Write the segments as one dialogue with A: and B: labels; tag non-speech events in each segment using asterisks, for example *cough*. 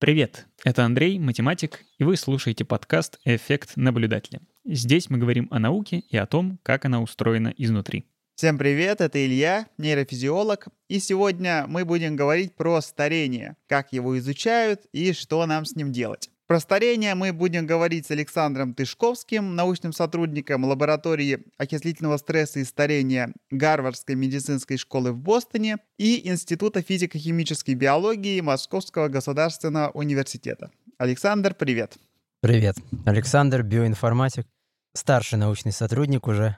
A: Привет, это Андрей, математик, и вы слушаете подкаст «Эффект наблюдателя». Здесь мы говорим о науке и о том, как она устроена изнутри.
B: Всем привет, это Илья, нейрофизиолог, и сегодня мы будем говорить про старение, как его изучают и что нам с ним делать. Про старение мы будем говорить с Александром Тышковским, научным сотрудником лаборатории окислительного стресса и старения Гарвардской медицинской школы в Бостоне и Института физико-химической биологии Московского государственного университета. Александр, привет.
C: Привет. Александр, биоинформатик, старший научный сотрудник уже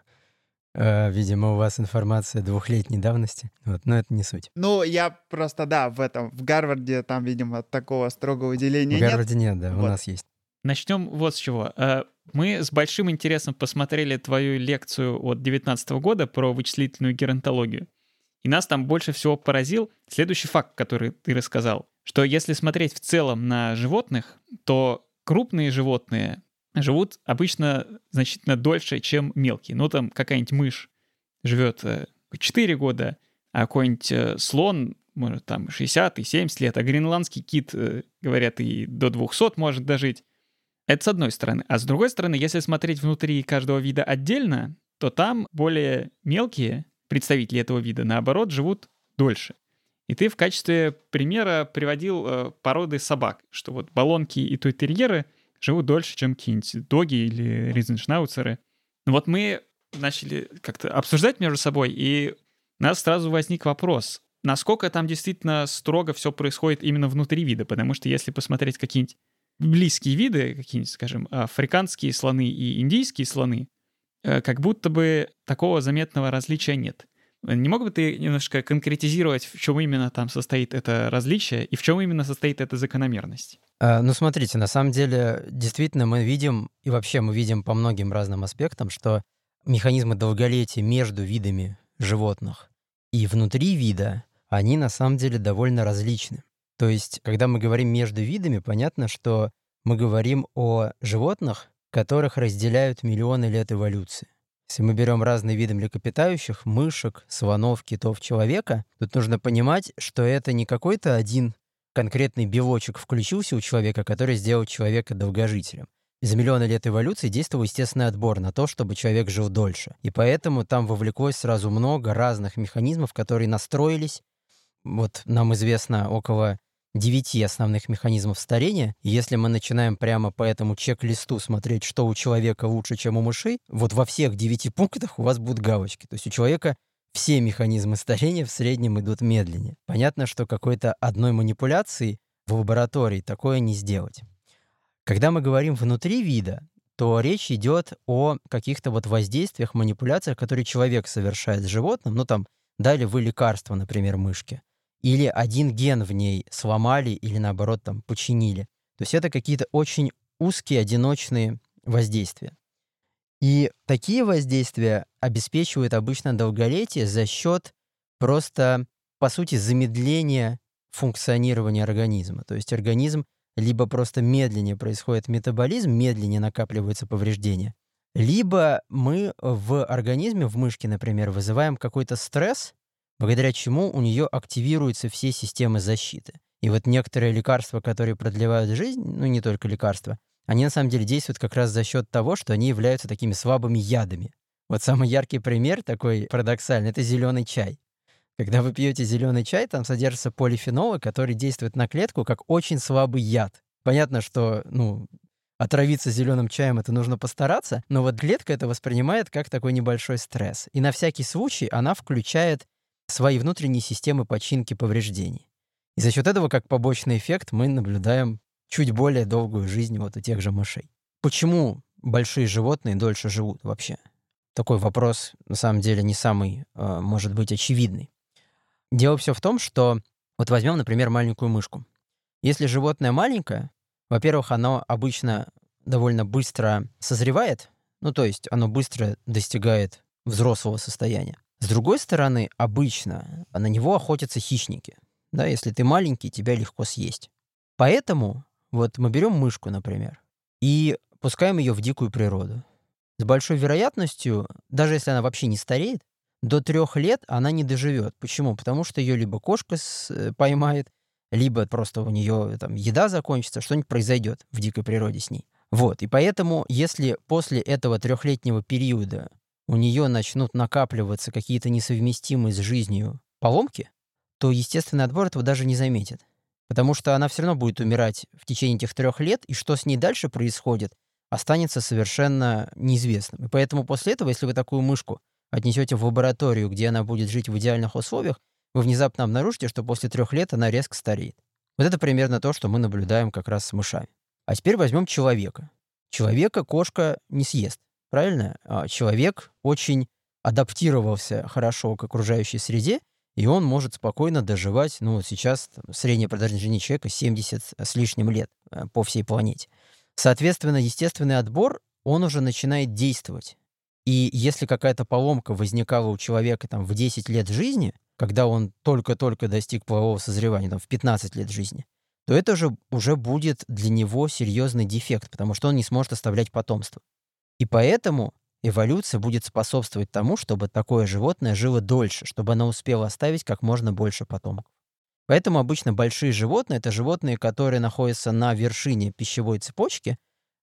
C: видимо, у вас информация двухлетней давности, вот, но это не суть.
B: Ну, я просто, да, в этом, в Гарварде там, видимо, такого строгого деления
C: нет. В Гарварде нет, нет да, вот. у нас есть.
A: Начнем вот с чего. Э, мы с большим интересом посмотрели твою лекцию от 2019 года про вычислительную геронтологию. И нас там больше всего поразил следующий факт, который ты рассказал, что если смотреть в целом на животных, то крупные животные живут обычно значительно дольше, чем мелкие. Ну, там какая-нибудь мышь живет 4 э, года, а какой-нибудь э, слон, может, там 60 и 70 лет, а гренландский кит, э, говорят, и до 200 может дожить. Это с одной стороны. А с другой стороны, если смотреть внутри каждого вида отдельно, то там более мелкие представители этого вида, наоборот, живут дольше. И ты в качестве примера приводил породы собак, что вот баллонки и тойтерьеры — живут дольше, чем какие-нибудь доги или ризеншнауцеры. Вот мы начали как-то обсуждать между собой, и у нас сразу возник вопрос, насколько там действительно строго все происходит именно внутри вида, потому что если посмотреть какие-нибудь близкие виды, какие-нибудь, скажем, африканские слоны и индийские слоны, э, как будто бы такого заметного различия нет. Не мог бы ты немножко конкретизировать, в чем именно там состоит это различие и в чем именно состоит эта закономерность?
C: А, ну, смотрите, на самом деле, действительно, мы видим, и вообще мы видим по многим разным аспектам, что механизмы долголетия между видами животных и внутри вида, они на самом деле довольно различны. То есть, когда мы говорим между видами, понятно, что мы говорим о животных, которых разделяют миллионы лет эволюции. Если мы берем разные виды млекопитающих, мышек, слонов, китов, человека, тут нужно понимать, что это не какой-то один конкретный белочек включился у человека, который сделал человека долгожителем. За миллионы лет эволюции действовал естественный отбор на то, чтобы человек жил дольше. И поэтому там вовлеклось сразу много разных механизмов, которые настроились. Вот нам известно около девяти основных механизмов старения. Если мы начинаем прямо по этому чек-листу смотреть, что у человека лучше, чем у мышей, вот во всех девяти пунктах у вас будут галочки. То есть у человека все механизмы старения в среднем идут медленнее. Понятно, что какой-то одной манипуляции в лаборатории такое не сделать. Когда мы говорим внутри вида, то речь идет о каких-то вот воздействиях, манипуляциях, которые человек совершает с животным. Ну там, дали вы лекарство, например, мышке. Или один ген в ней сломали или наоборот там починили. То есть это какие-то очень узкие, одиночные воздействия. И такие воздействия обеспечивают обычно долголетие за счет просто, по сути, замедления функционирования организма. То есть организм либо просто медленнее происходит метаболизм, медленнее накапливаются повреждения, либо мы в организме, в мышке, например, вызываем какой-то стресс, благодаря чему у нее активируются все системы защиты. И вот некоторые лекарства, которые продлевают жизнь, ну не только лекарства, они на самом деле действуют как раз за счет того, что они являются такими слабыми ядами. Вот самый яркий пример такой парадоксальный — это зеленый чай. Когда вы пьете зеленый чай, там содержатся полифенолы, которые действуют на клетку как очень слабый яд. Понятно, что, ну, отравиться зеленым чаем это нужно постараться, но вот клетка это воспринимает как такой небольшой стресс. И на всякий случай она включает свои внутренние системы починки повреждений. И за счет этого, как побочный эффект, мы наблюдаем чуть более долгую жизнь вот у тех же мышей. Почему большие животные дольше живут вообще? Такой вопрос, на самом деле, не самый, э, может быть, очевидный. Дело все в том, что вот возьмем, например, маленькую мышку. Если животное маленькое, во-первых, оно обычно довольно быстро созревает, ну то есть оно быстро достигает взрослого состояния. С другой стороны, обычно на него охотятся хищники. Да, если ты маленький, тебя легко съесть. Поэтому вот мы берем мышку, например, и пускаем ее в дикую природу. С большой вероятностью, даже если она вообще не стареет, до трех лет она не доживет. Почему? Потому что ее либо кошка э, поймает, либо просто у нее там еда закончится, что-нибудь произойдет в дикой природе с ней. Вот, и поэтому, если после этого трехлетнего периода у нее начнут накапливаться какие-то несовместимые с жизнью поломки, то естественный отбор этого даже не заметит. Потому что она все равно будет умирать в течение этих трех лет, и что с ней дальше происходит, останется совершенно неизвестным. И поэтому после этого, если вы такую мышку отнесете в лабораторию, где она будет жить в идеальных условиях, вы внезапно обнаружите, что после трех лет она резко стареет. Вот это примерно то, что мы наблюдаем как раз с мышами. А теперь возьмем человека. Человека кошка не съест, правильно? А человек очень адаптировался хорошо к окружающей среде, и он может спокойно доживать, ну, сейчас средняя продолжительность жизни человека 70 с лишним лет э, по всей планете. Соответственно, естественный отбор, он уже начинает действовать. И если какая-то поломка возникала у человека там, в 10 лет жизни, когда он только-только достиг полового созревания, там, в 15 лет жизни, то это же уже будет для него серьезный дефект, потому что он не сможет оставлять потомство. И поэтому эволюция будет способствовать тому, чтобы такое животное жило дольше, чтобы оно успело оставить как можно больше потомков. Поэтому обычно большие животные — это животные, которые находятся на вершине пищевой цепочки,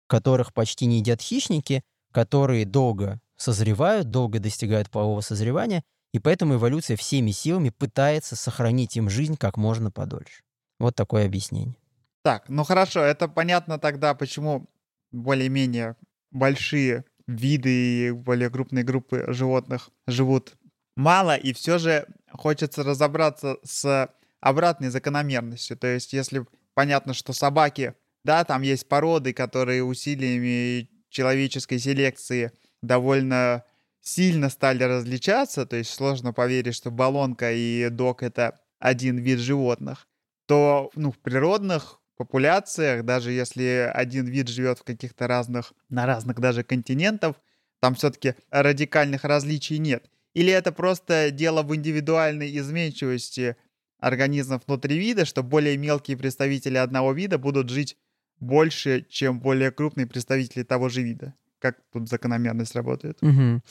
C: которых почти не едят хищники, которые долго созревают, долго достигают полового созревания, и поэтому эволюция всеми силами пытается сохранить им жизнь как можно подольше. Вот такое объяснение.
B: Так, ну хорошо, это понятно тогда, почему более-менее большие виды и более крупные группы животных живут мало, и все же хочется разобраться с обратной закономерностью. То есть, если понятно, что собаки, да, там есть породы, которые усилиями человеческой селекции довольно сильно стали различаться, то есть сложно поверить, что баллонка и дог — это один вид животных, то ну, в природных популяциях, даже если один вид живет в каких-то разных, на разных даже континентов, там все-таки радикальных различий нет. Или это просто дело в индивидуальной изменчивости организмов внутри вида, что более мелкие представители одного вида будут жить больше, чем более крупные представители того же вида. Как тут закономерность работает?
C: Угу.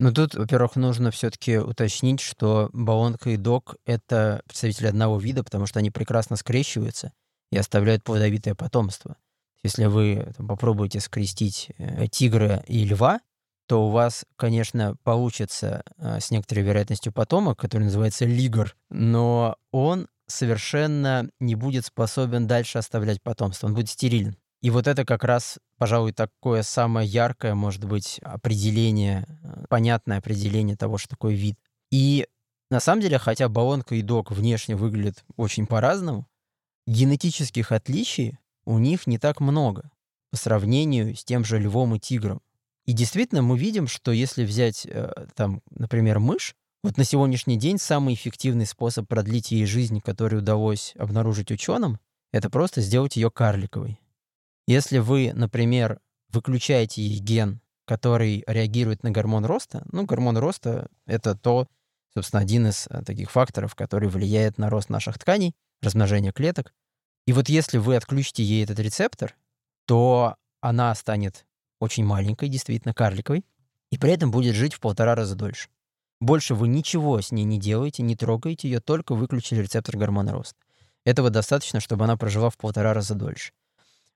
C: Ну тут, во-первых, нужно все-таки уточнить, что балонка и док — это представители одного вида, потому что они прекрасно скрещиваются и оставляют плодовитое потомство. Если вы там, попробуете скрестить э, тигра и льва, то у вас, конечно, получится э, с некоторой вероятностью потомок, который называется лигр, но он совершенно не будет способен дальше оставлять потомство, он будет стерилен. И вот это как раз, пожалуй, такое самое яркое, может быть, определение, э, понятное определение того, что такое вид. И на самом деле, хотя баллонка и дог внешне выглядят очень по-разному, генетических отличий у них не так много по сравнению с тем же львом и тигром. И действительно мы видим, что если взять, э, там, например, мышь, вот на сегодняшний день самый эффективный способ продлить ей жизнь, который удалось обнаружить ученым, это просто сделать ее карликовой. Если вы, например, выключаете ей ген, который реагирует на гормон роста, ну, гормон роста — это то, собственно, один из э, таких факторов, который влияет на рост наших тканей, размножение клеток. И вот если вы отключите ей этот рецептор, то она станет очень маленькой, действительно карликовой, и при этом будет жить в полтора раза дольше. Больше вы ничего с ней не делаете, не трогаете ее, только выключили рецептор гормона роста. Этого достаточно, чтобы она прожила в полтора раза дольше.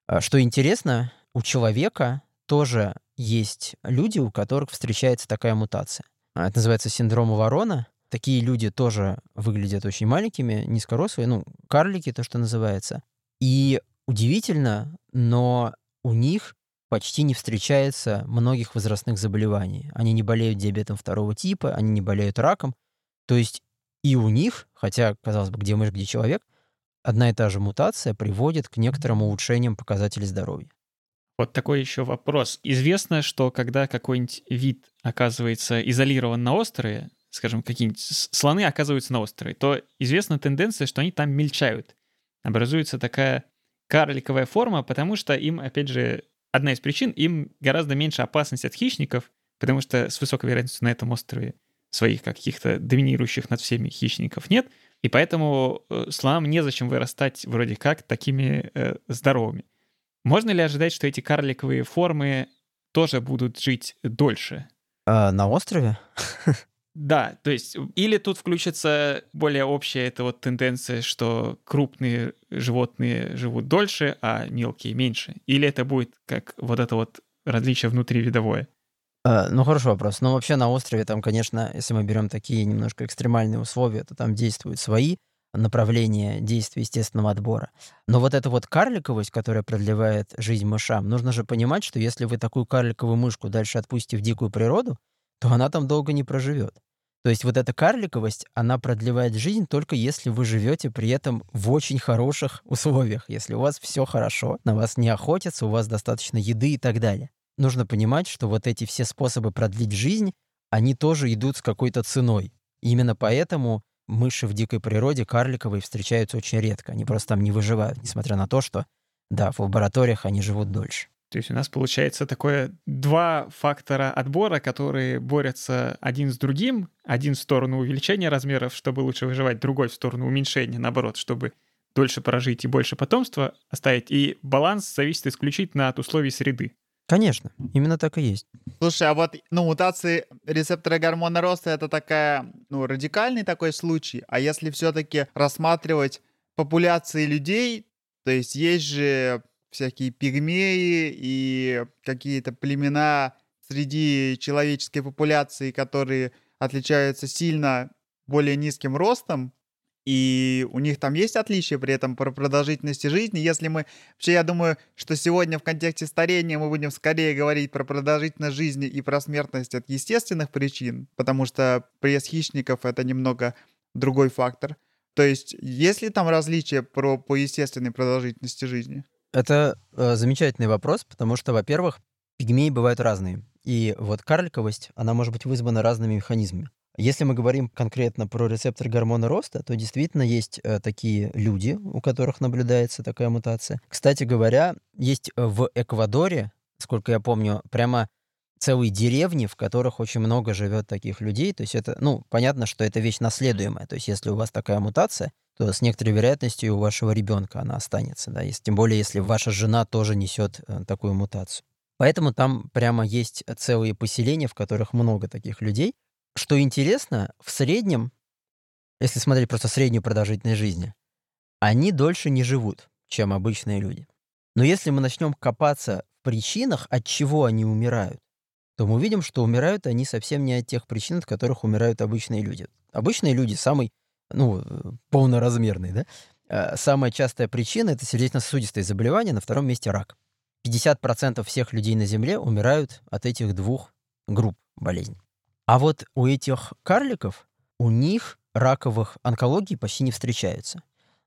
C: А, что интересно, у человека тоже есть люди, у которых встречается такая мутация. А, это называется синдром ворона. Такие люди тоже выглядят очень маленькими, низкорослые, ну, карлики, то, что называется. И удивительно, но у них почти не встречается многих возрастных заболеваний. Они не болеют диабетом второго типа, они не болеют раком. То есть и у них, хотя, казалось бы, где мышь, где человек, одна и та же мутация приводит к некоторым улучшениям показателей здоровья.
A: Вот такой еще вопрос. Известно, что когда какой-нибудь вид оказывается изолирован на острове, скажем, какие-нибудь слоны оказываются на острове, то известна тенденция, что они там мельчают. Образуется такая карликовая форма, потому что им, опять же, одна из причин, им гораздо меньше опасность от хищников, потому что с высокой вероятностью на этом острове своих каких-то доминирующих над всеми хищников нет, и поэтому э, слонам незачем вырастать вроде как такими э, здоровыми. Можно ли ожидать, что эти карликовые формы тоже будут жить дольше?
C: А, на острове? *laughs*
A: Да, то есть или тут включится более общая эта вот тенденция, что крупные животные живут дольше, а мелкие меньше. Или это будет как вот это вот различие внутривидовое.
C: А, ну, хороший вопрос. Ну, вообще на острове там, конечно, если мы берем такие немножко экстремальные условия, то там действуют свои направления действия естественного отбора. Но вот эта вот карликовость, которая продлевает жизнь мышам, нужно же понимать, что если вы такую карликовую мышку дальше отпустите в дикую природу, то она там долго не проживет. То есть вот эта карликовость, она продлевает жизнь только если вы живете при этом в очень хороших условиях, если у вас все хорошо, на вас не охотятся, у вас достаточно еды и так далее. Нужно понимать, что вот эти все способы продлить жизнь, они тоже идут с какой-то ценой. Именно поэтому мыши в дикой природе карликовые встречаются очень редко. Они просто там не выживают, несмотря на то, что, да, в лабораториях они живут дольше.
A: То есть у нас получается такое два фактора отбора, которые борются один с другим. Один в сторону увеличения размеров, чтобы лучше выживать, другой в сторону уменьшения, наоборот, чтобы дольше прожить и больше потомства оставить. И баланс зависит исключительно от условий среды.
C: Конечно, именно так и есть.
B: Слушай, а вот, ну, мутации рецептора гормона роста это такая, ну, радикальный такой случай. А если все-таки рассматривать популяции людей, то есть есть же всякие пигмеи и какие-то племена среди человеческой популяции, которые отличаются сильно более низким ростом, и у них там есть отличия при этом по продолжительности жизни. Если мы... Вообще, я думаю, что сегодня в контексте старения мы будем скорее говорить про продолжительность жизни и про смертность от естественных причин, потому что пресс хищников — это немного другой фактор. То есть, есть ли там различия про, по естественной продолжительности жизни?
C: Это э, замечательный вопрос, потому что, во-первых, пигмеи бывают разные. И вот карликовость, она может быть вызвана разными механизмами. Если мы говорим конкретно про рецептор гормона роста, то действительно есть э, такие люди, у которых наблюдается такая мутация. Кстати говоря, есть в Эквадоре, сколько я помню, прямо целые деревни, в которых очень много живет таких людей. То есть это, ну, понятно, что это вещь наследуемая. То есть если у вас такая мутация, то с некоторой вероятностью у вашего ребенка она останется, да, если, тем более если ваша жена тоже несет э, такую мутацию. Поэтому там прямо есть целые поселения, в которых много таких людей. Что интересно, в среднем, если смотреть просто среднюю продолжительность жизни, они дольше не живут, чем обычные люди. Но если мы начнем копаться в причинах, от чего они умирают, то мы увидим, что умирают они совсем не от тех причин, от которых умирают обычные люди. Обычные люди самый, ну, полноразмерный, да? А самая частая причина — это сердечно-сосудистые заболевания, на втором месте рак. 50% всех людей на Земле умирают от этих двух групп болезней. А вот у этих карликов, у них раковых онкологий почти не встречается.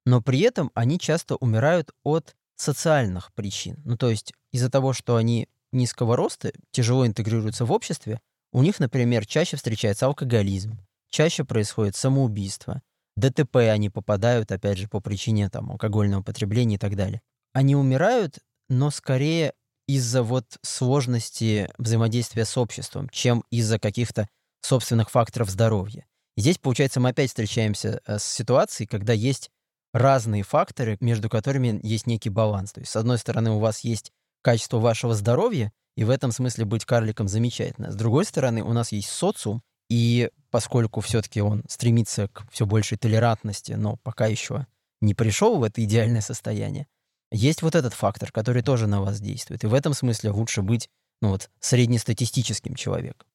C: Но при этом они часто умирают от социальных причин. Ну, то есть из-за того, что они низкого роста, тяжело интегрируются в обществе, у них, например, чаще встречается алкоголизм, чаще происходит самоубийство, ДТП они попадают, опять же, по причине там, алкогольного потребления и так далее. Они умирают, но скорее из-за вот сложности взаимодействия с обществом, чем из-за каких-то собственных факторов здоровья. И здесь, получается, мы опять встречаемся э, с ситуацией, когда есть разные факторы, между которыми есть некий баланс. То есть, с одной стороны, у вас есть качество вашего здоровья, и в этом смысле быть карликом замечательно. С другой стороны, у нас есть социум, и поскольку все-таки он стремится к все большей толерантности, но пока еще не пришел в это идеальное состояние, есть вот этот фактор, который тоже на вас действует. И в этом смысле лучше быть ну вот, среднестатистическим человеком.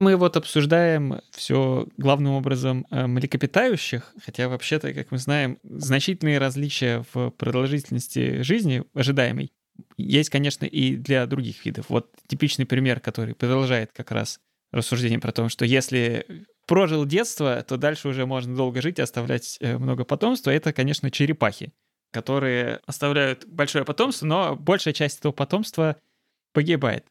A: Мы вот обсуждаем все главным образом э, млекопитающих, хотя вообще-то, как мы знаем, значительные различия в продолжительности жизни ожидаемой есть, конечно, и для других видов. Вот типичный пример, который продолжает как раз рассуждение про то, что если прожил детство, то дальше уже можно долго жить и оставлять э, много потомства. Это, конечно, черепахи, которые оставляют большое потомство, но большая часть этого потомства погибает.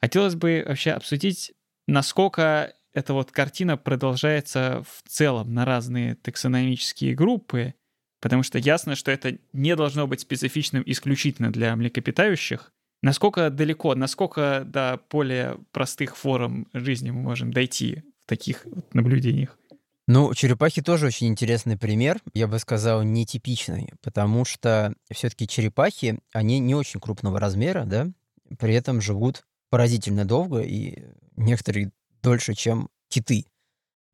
A: Хотелось бы вообще обсудить, насколько эта вот картина продолжается в целом на разные таксономические группы, потому что ясно, что это не должно быть специфичным исключительно для млекопитающих. Насколько далеко, насколько до более простых форм жизни мы можем дойти таких вот наблюдениях.
C: Ну, черепахи тоже очень интересный пример, я бы сказал, нетипичный, потому что все-таки черепахи, они не очень крупного размера, да, при этом живут в поразительно долго, и некоторые дольше, чем киты.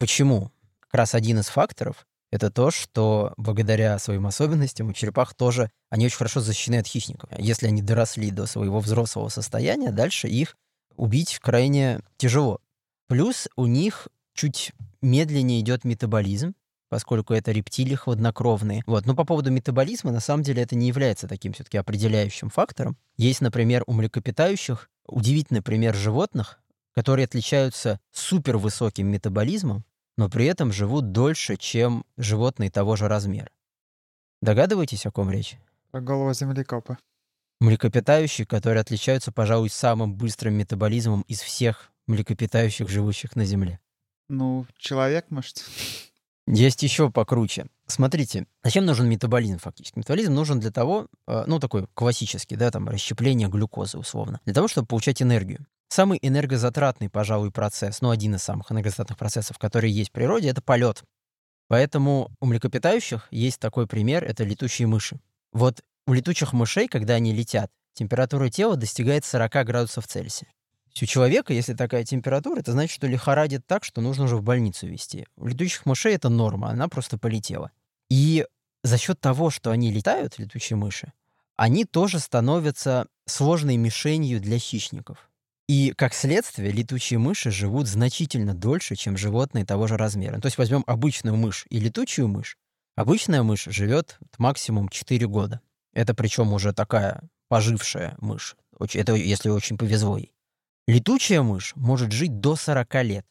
C: Почему? Как раз один из факторов — это то, что благодаря своим особенностям у черепах тоже они очень хорошо защищены от хищников. Если они доросли до своего взрослого состояния, дальше их убить крайне тяжело. Плюс у них чуть медленнее идет метаболизм, поскольку это рептилии хладнокровные. Вот. Но по поводу метаболизма, на самом деле, это не является таким все-таки определяющим фактором. Есть, например, у млекопитающих удивительный пример животных, которые отличаются супервысоким метаболизмом, но при этом живут дольше, чем животные того же размера. Догадываетесь, о ком речь?
B: Про голову землекопа.
C: Млекопитающие, которые отличаются, пожалуй, самым быстрым метаболизмом из всех млекопитающих, живущих на Земле.
B: Ну, человек, может.
C: Есть еще покруче. Смотрите, зачем нужен метаболизм фактически? Метаболизм нужен для того, э, ну, такой классический, да, там, расщепление глюкозы условно, для того, чтобы получать энергию. Самый энергозатратный, пожалуй, процесс, ну, один из самых энергозатратных процессов, которые есть в природе, это полет. Поэтому у млекопитающих есть такой пример, это летучие мыши. Вот у летучих мышей, когда они летят, температура тела достигает 40 градусов Цельсия у человека, если такая температура, это значит, что лихорадит так, что нужно уже в больницу везти. У летучих мышей это норма, она просто полетела. И за счет того, что они летают, летучие мыши, они тоже становятся сложной мишенью для хищников. И, как следствие, летучие мыши живут значительно дольше, чем животные того же размера. То есть возьмем обычную мышь и летучую мышь. Обычная мышь живет максимум 4 года. Это причем уже такая пожившая мышь. Это если очень повезло ей. Летучая мышь может жить до 40 лет.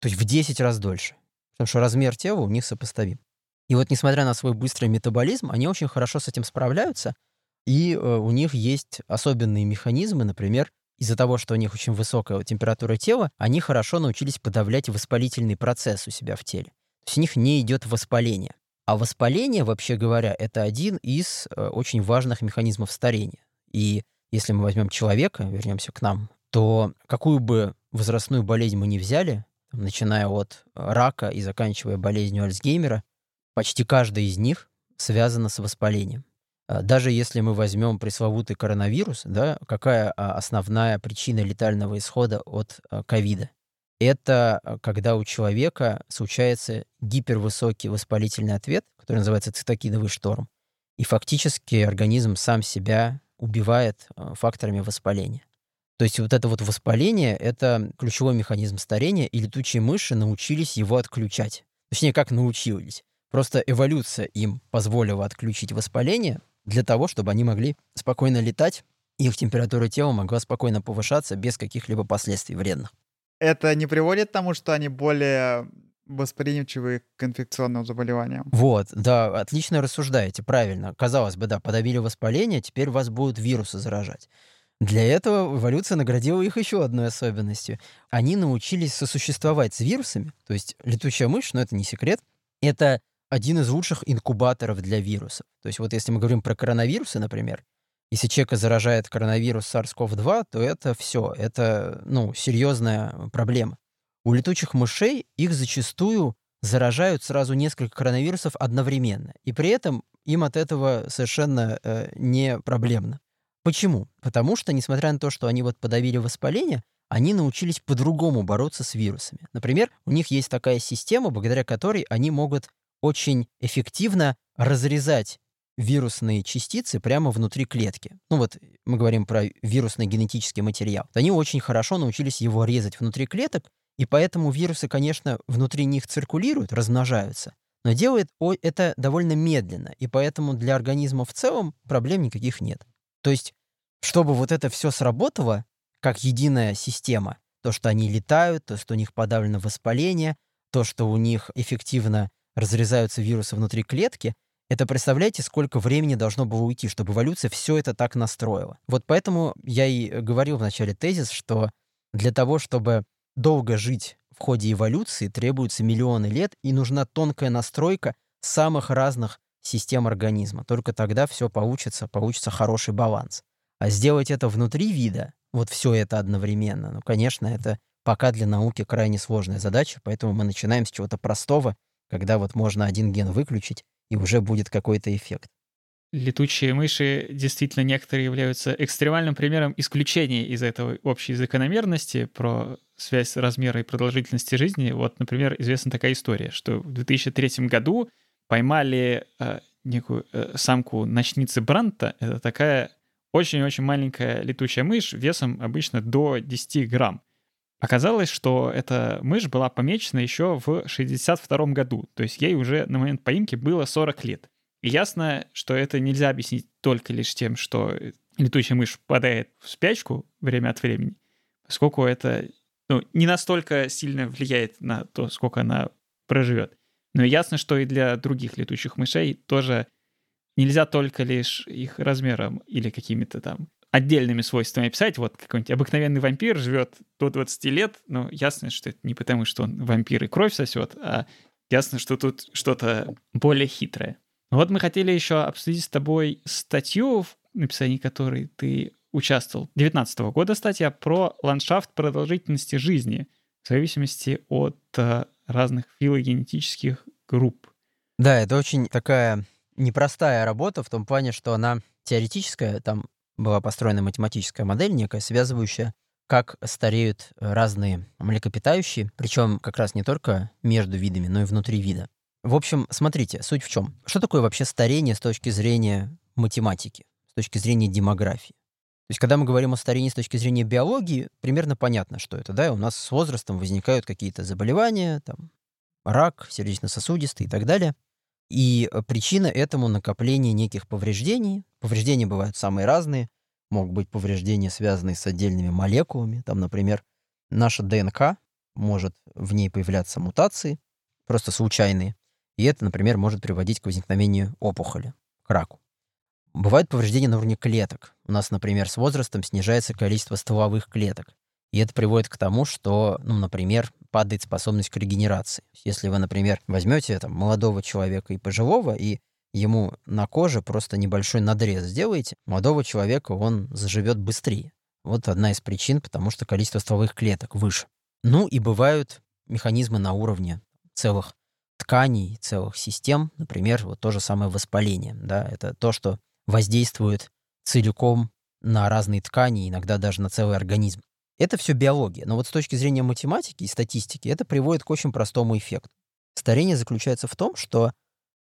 C: То есть в 10 раз дольше. Потому что размер тела у них сопоставим. И вот несмотря на свой быстрый метаболизм, они очень хорошо с этим справляются. И э, у них есть особенные механизмы, например, из-за того, что у них очень высокая температура тела, они хорошо научились подавлять воспалительный процесс у себя в теле. То есть у них не идет воспаление. А воспаление, вообще говоря, это один из э, очень важных механизмов старения. И если мы возьмем человека, вернемся к нам, то какую бы возрастную болезнь мы ни взяли, начиная от рака и заканчивая болезнью Альцгеймера, почти каждая из них связана с воспалением. А, даже если мы возьмем пресловутый коронавирус, да, какая а, основная причина летального исхода от а, ковида? Это когда у человека случается гипервысокий воспалительный ответ, который называется цитокиновый шторм, и фактически организм сам себя убивает факторами воспаления. То есть вот это вот воспаление — это ключевой механизм старения, и летучие мыши научились его отключать. Точнее, как научились. Просто эволюция им позволила отключить воспаление для того, чтобы они могли спокойно летать, и их температура тела могла спокойно повышаться без каких-либо последствий вредных.
B: Это не приводит к тому, что они более восприимчивы к инфекционным заболеваниям.
C: Вот, да, отлично рассуждаете, правильно. Казалось бы, да, подавили воспаление, теперь вас будут вирусы заражать. Для этого эволюция наградила их еще одной особенностью. Они научились сосуществовать с вирусами, то есть летучая мышь, но это не секрет, это один из лучших инкубаторов для вирусов. То есть вот если мы говорим про коронавирусы, например, если человека заражает коронавирус SARS-CoV-2, то это все, это ну, серьезная проблема. У летучих мышей их зачастую заражают сразу несколько коронавирусов одновременно, и при этом им от этого совершенно э, не проблемно. Почему? Потому что, несмотря на то, что они вот подавили воспаление, они научились по-другому бороться с вирусами. Например, у них есть такая система, благодаря которой они могут очень эффективно разрезать вирусные частицы прямо внутри клетки. Ну вот мы говорим про вирусный генетический материал. Они очень хорошо научились его резать внутри клеток, и поэтому вирусы, конечно, внутри них циркулируют, размножаются, но делают это довольно медленно, и поэтому для организма в целом проблем никаких нет. То есть, чтобы вот это все сработало, как единая система, то, что они летают, то, что у них подавлено воспаление, то, что у них эффективно разрезаются вирусы внутри клетки, это представляете, сколько времени должно было уйти, чтобы эволюция все это так настроила. Вот поэтому я и говорил в начале тезис, что для того, чтобы долго жить в ходе эволюции, требуется миллионы лет, и нужна тонкая настройка самых разных систем организма. Только тогда все получится, получится хороший баланс. А сделать это внутри вида, вот все это одновременно, ну, конечно, это пока для науки крайне сложная задача, поэтому мы начинаем с чего-то простого, когда вот можно один ген выключить, и уже будет какой-то эффект.
A: летучие мыши действительно некоторые являются экстремальным примером исключения из этого общей закономерности про связь размера и продолжительности жизни. Вот, например, известна такая история, что в 2003 году поймали э, некую э, самку ночницы Бранта. Это такая очень-очень маленькая летучая мышь весом обычно до 10 грамм. Оказалось, что эта мышь была помечена еще в 62 году, то есть ей уже на момент поимки было 40 лет. И ясно, что это нельзя объяснить только лишь тем, что летучая мышь впадает в спячку время от времени, поскольку это ну, не настолько сильно влияет на то, сколько она проживет. Но ясно, что и для других летучих мышей тоже нельзя только лишь их размером или какими-то там отдельными свойствами описать. Вот какой-нибудь обыкновенный вампир живет до 20 лет, но ясно, что это не потому, что он вампир и кровь сосет, а ясно, что тут что-то более хитрое. Вот мы хотели еще обсудить с тобой статью, в написании которой ты участвовал. 19 года статья про ландшафт продолжительности жизни в зависимости от э, разных филогенетических групп.
C: Да, это очень такая непростая работа в том плане, что она теоретическая, там была построена математическая модель некая, связывающая, как стареют разные млекопитающие, причем как раз не только между видами, но и внутри вида. В общем, смотрите, суть в чем. Что такое вообще старение с точки зрения математики, с точки зрения демографии? То есть, когда мы говорим о старении с точки зрения биологии, примерно понятно, что это, да, у нас с возрастом возникают какие-то заболевания, там, рак, сердечно-сосудистый и так далее. И э, причина этому накопление неких повреждений. Повреждения бывают самые разные. Могут быть повреждения, связанные с отдельными молекулами. Там, например, наша ДНК может в ней появляться мутации, просто случайные. И это, например, может приводить к возникновению опухоли, к раку. Бывают повреждения на уровне клеток. У нас, например, с возрастом снижается количество стволовых клеток. И это приводит к тому, что, ну, например, падает способность к регенерации. Если вы, например, возьмете там, молодого человека и пожилого, и ему на коже просто небольшой надрез сделаете, молодого человека он заживет быстрее. Вот одна из причин, потому что количество стволовых клеток выше. Ну и бывают механизмы на уровне целых тканей, целых систем, например, вот то же самое воспаление, да, это то, что воздействует целиком на разные ткани, иногда даже на целый организм. Это все биология, но вот с точки зрения математики и статистики это приводит к очень простому эффекту. Старение заключается в том, что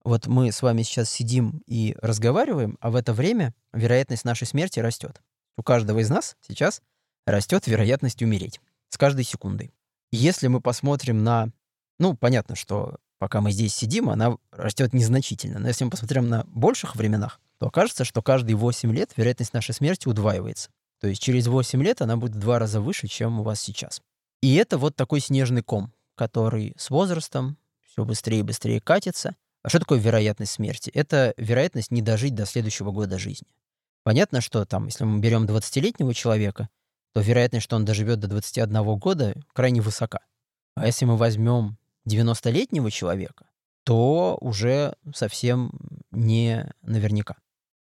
C: вот мы с вами сейчас сидим и разговариваем, а в это время вероятность нашей смерти растет. У каждого из нас сейчас растет вероятность умереть с каждой секундой. Если мы посмотрим на... Ну, понятно, что пока мы здесь сидим, она растет незначительно. Но если мы посмотрим на больших временах, то окажется, что каждые 8 лет вероятность нашей смерти удваивается. То есть через 8 лет она будет в два раза выше, чем у вас сейчас. И это вот такой снежный ком, который с возрастом все быстрее и быстрее катится. А что такое вероятность смерти? Это вероятность не дожить до следующего года жизни. Понятно, что там, если мы берем 20-летнего человека, то вероятность, что он доживет до 21 года, крайне высока. А если мы возьмем 90-летнего человека, то уже совсем не наверняка.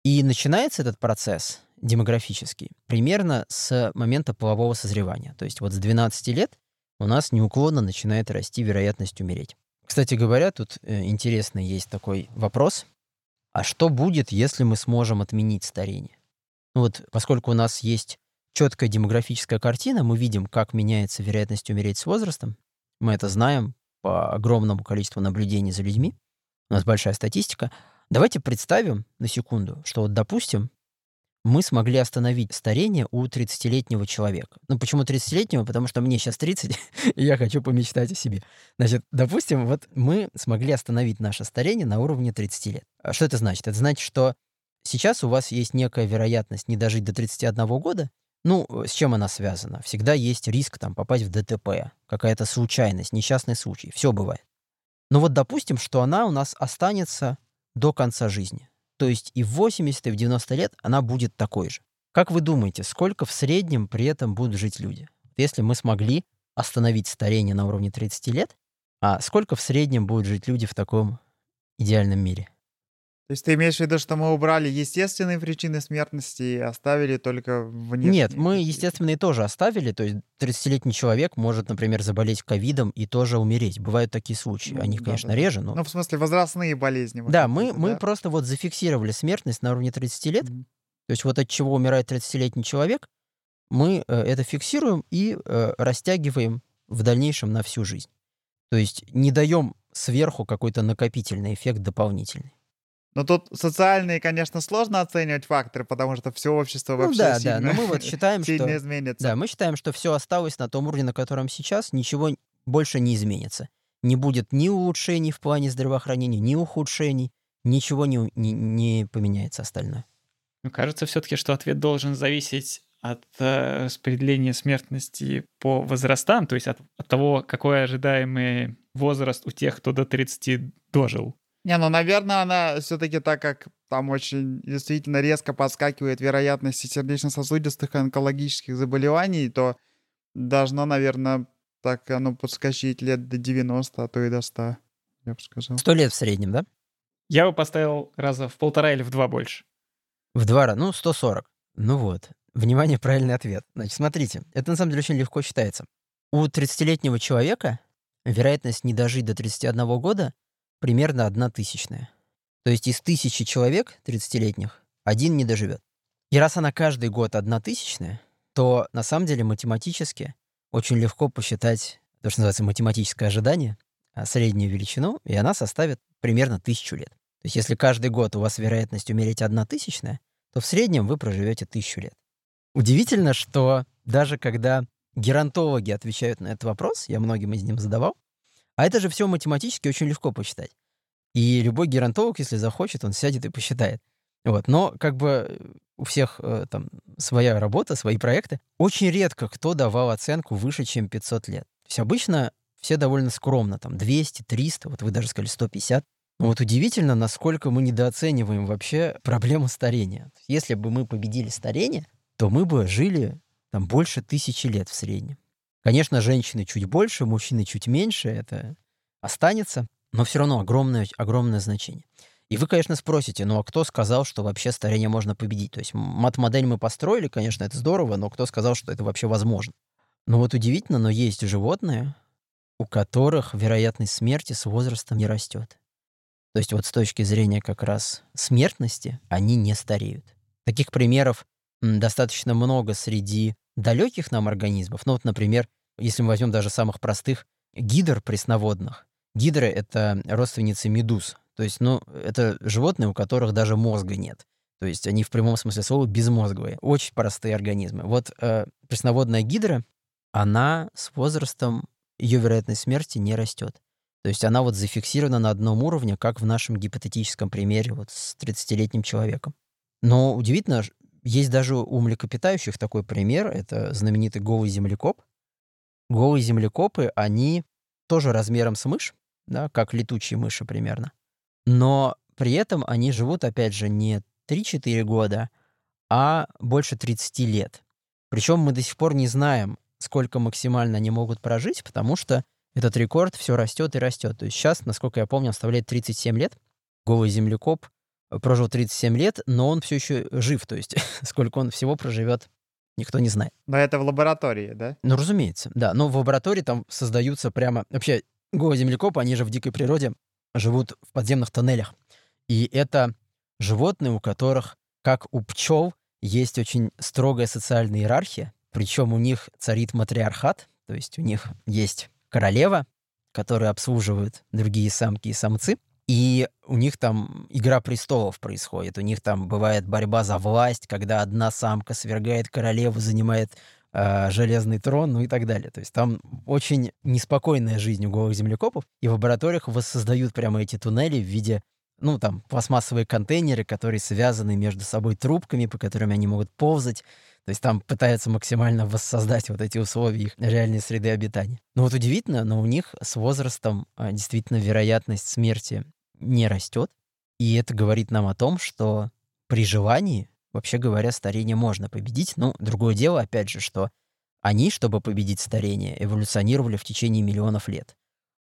C: И начинается этот процесс демографический примерно с момента полового созревания. То есть вот с 12 лет у нас неуклонно начинает расти вероятность умереть. Кстати говоря, тут э, интересный есть такой вопрос. А что будет, если мы сможем отменить старение? Ну вот, поскольку у нас есть четкая демографическая картина, мы видим, как меняется вероятность умереть с возрастом. Мы это знаем по огромному количеству наблюдений за людьми, у нас большая статистика. Давайте представим на секунду, что вот, допустим, мы смогли остановить старение у 30-летнего человека. Ну, почему 30-летнего? Потому что мне сейчас 30, *laughs* и я хочу помечтать о себе. Значит, допустим, вот мы смогли остановить наше старение на уровне 30 лет. А что это значит? Это значит, что сейчас у вас есть некая вероятность не дожить до 31 года, ну, с чем она связана? Всегда есть риск там попасть в ДТП, какая-то случайность, несчастный случай. Все бывает. Но вот допустим, что она у нас останется до конца жизни. То есть и в 80, и в 90 лет она будет такой же. Как вы думаете, сколько в среднем при этом будут жить люди? Если мы смогли остановить старение на уровне 30 лет, а сколько в среднем будут жить люди в таком идеальном мире?
B: То есть ты имеешь в виду, что мы убрали естественные причины смертности и оставили только внешние?
C: Нет, мы естественные тоже оставили. То есть 30-летний человек может, например, заболеть ковидом и тоже умереть. Бывают такие случаи.
B: Ну,
C: Они,
B: да,
C: конечно,
B: да.
C: реже, но...
B: Ну, в смысле, возрастные болезни. вот
C: Да, мы,
B: какие-то,
C: мы
B: да?
C: просто вот зафиксировали смертность на уровне 30 лет.
B: Мгм.
C: То есть вот от чего умирает 30-летний человек, мы э, это фиксируем и э, растягиваем в дальнейшем на всю жизнь. То есть не даем сверху какой-то накопительный эффект дополнительный.
B: Но тут социальные, конечно, сложно оценивать факторы, потому что все общество
C: Ну
B: вообще
C: да,
B: сильно,
C: да, но мы вот считаем, *laughs*
B: сильно
C: что...
B: изменится.
C: Да, мы считаем, что все осталось на том уровне, на котором сейчас, ничего больше не изменится. Не будет ни улучшений в плане здравоохранения, ни ухудшений, ничего не, не, не поменяется остальное.
A: Ну, кажется все-таки, что ответ должен зависеть от э, распределения смертности по возрастам, то есть от, от того, какой ожидаемый возраст у тех, кто до 30 дожил.
B: Не, ну, наверное, она все-таки так как там очень действительно резко подскакивает вероятность сердечно-сосудистых и онкологических заболеваний, то должно, наверное, так оно подскочить лет до 90, а то и до 100, я бы сказал.
C: Сто лет в среднем, да?
A: Я бы поставил раза в полтора или в два больше.
C: В два раза, ну, 140. Ну вот. Внимание, правильный ответ. Значит, смотрите, это на самом деле очень легко считается. У 30-летнего человека вероятность не дожить до 31 года примерно одна тысячная. То есть из тысячи человек 30-летних один не доживет. И раз она каждый год одна тысячная, то на самом деле математически очень легко посчитать то, что называется математическое ожидание, а, среднюю величину, и она составит примерно тысячу лет. То есть если каждый год у вас вероятность умереть одна тысячная, то в среднем вы проживете тысячу лет. Удивительно, что даже когда геронтологи отвечают на этот вопрос, я многим из них задавал, а это же все математически очень легко посчитать. И любой геронтолог, если захочет, он сядет и посчитает. Вот. Но как бы у всех э, там своя работа, свои проекты. Очень редко кто давал оценку выше, чем 500 лет. То есть обычно все довольно скромно, там 200, 300, вот вы даже сказали 150. Но вот удивительно, насколько мы недооцениваем вообще проблему старения. Если бы мы победили старение, то мы бы жили там больше тысячи лет в среднем. Конечно, женщины чуть больше, мужчины чуть меньше, это останется, но все равно огромное, огромное значение. И вы, конечно, спросите, ну а кто сказал, что вообще старение можно победить? То есть мат-модель мы построили, конечно, это здорово, но кто сказал, что это вообще возможно? Ну вот удивительно, но есть животные, у которых вероятность смерти с возрастом не растет. То есть вот с точки зрения как раз смертности они не стареют. Таких примеров достаточно много среди далеких нам организмов. Ну вот, например, если мы возьмем даже самых простых гидр пресноводных. Гидры — это родственницы медуз. То есть, ну, это животные, у которых даже мозга нет. То есть они в прямом смысле слова безмозговые. Очень простые организмы. Вот э, пресноводная гидра, она с возрастом, ее вероятность смерти не растет. То есть она вот зафиксирована на одном уровне, как в нашем гипотетическом примере вот с 30-летним человеком. Но удивительно, есть даже у млекопитающих такой пример, это знаменитый голый землекоп. Голые землекопы, они тоже размером с мышь, да, как летучие мыши примерно. Но при этом они живут, опять же, не 3-4 года, а больше 30 лет. Причем мы до сих пор не знаем, сколько максимально они могут прожить, потому что этот рекорд все растет и растет. То есть сейчас, насколько я помню, он составляет 37 лет. Голый землекоп прожил 37 лет, но он все еще жив. То есть *laughs* сколько он всего проживет, никто не знает.
B: Но это в лаборатории, да?
C: Ну, разумеется, да. Но в лаборатории там создаются прямо... Вообще, голые землекопы, они же в дикой природе живут в подземных тоннелях. И это животные, у которых, как у пчел, есть очень строгая социальная иерархия. Причем у них царит матриархат, то есть у них есть королева, которая обслуживает другие самки и самцы. И у них там игра престолов происходит. У них там бывает борьба за власть, когда одна самка свергает королеву, занимает э, железный трон, ну и так далее. То есть там очень неспокойная жизнь у голых землекопов. И в лабораториях воссоздают прямо эти туннели в виде, ну там, пластмассовые контейнеры, которые связаны между собой трубками, по которым они могут ползать. То есть там пытаются максимально воссоздать вот эти условия их реальной среды обитания. Но вот удивительно, но у них с возрастом а, действительно вероятность смерти не растет. И это говорит нам о том, что при желании, вообще говоря, старение можно победить. Ну, другое дело, опять же, что они, чтобы победить старение, эволюционировали в течение миллионов лет.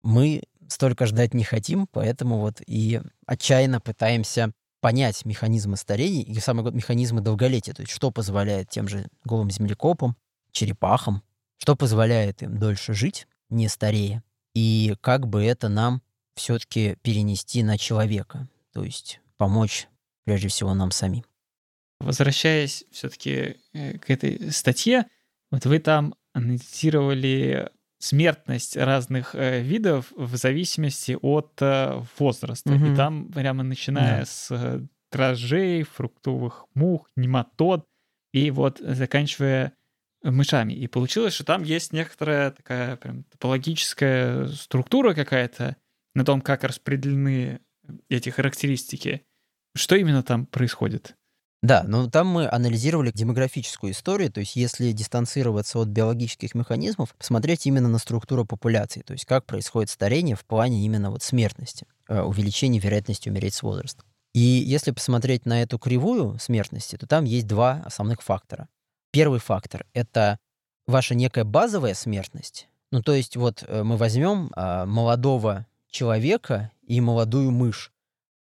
C: Мы столько ждать не хотим, поэтому вот и отчаянно пытаемся понять механизмы старения и самое механизмы долголетия, то есть что позволяет тем же голым землекопам, черепахам, что позволяет им дольше жить, не старея, и как бы это нам все-таки перенести на человека, то есть помочь прежде всего нам самим.
A: Возвращаясь все-таки э, к этой статье, вот вы там анализировали смертность разных э, видов в зависимости от э, возраста.
C: Мгм.
A: И там прямо начиная
C: Да.
A: с э, дрожжей, фруктовых мух, нематод и вот заканчивая мышами. И получилось, что там есть некоторая такая прям топологическая структура какая-то на том, как распределены эти характеристики. Что именно там происходит?
C: Да, но там мы анализировали демографическую историю, то есть если дистанцироваться от биологических механизмов, посмотреть именно на структуру популяции, то есть как происходит старение в плане именно вот смертности, э, увеличения вероятности умереть с возрастом. И если посмотреть на эту кривую смертности, то там есть два основных фактора. Первый фактор — это ваша некая базовая смертность. Ну, то есть вот э, мы возьмем а, молодого человека и молодую мышь.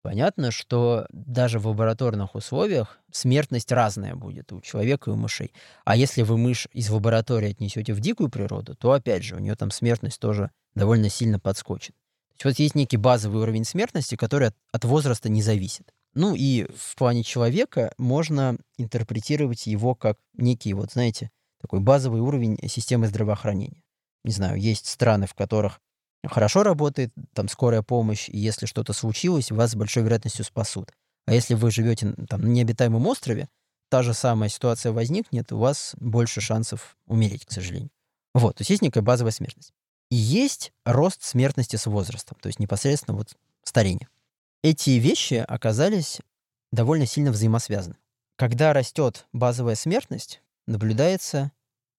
C: Понятно, что даже в лабораторных условиях смертность разная будет у человека и у мышей. А если вы мышь из лаборатории отнесете в дикую природу, то опять же у нее там смертность тоже довольно сильно подскочит. То есть вот есть некий базовый уровень смертности, который от, от возраста не зависит. Ну и в плане человека можно интерпретировать его как некий, вот знаете, такой базовый уровень системы здравоохранения. Не знаю, есть страны, в которых хорошо работает там скорая помощь, и если что-то случилось, вас с большой вероятностью спасут. А если вы живете там на необитаемом острове, та же самая ситуация возникнет, у вас больше шансов умереть, к сожалению. Вот, то есть есть некая базовая смертность. И есть рост смертности с возрастом, то есть непосредственно вот старение. Эти вещи оказались довольно сильно взаимосвязаны. Когда растет базовая смертность, наблюдается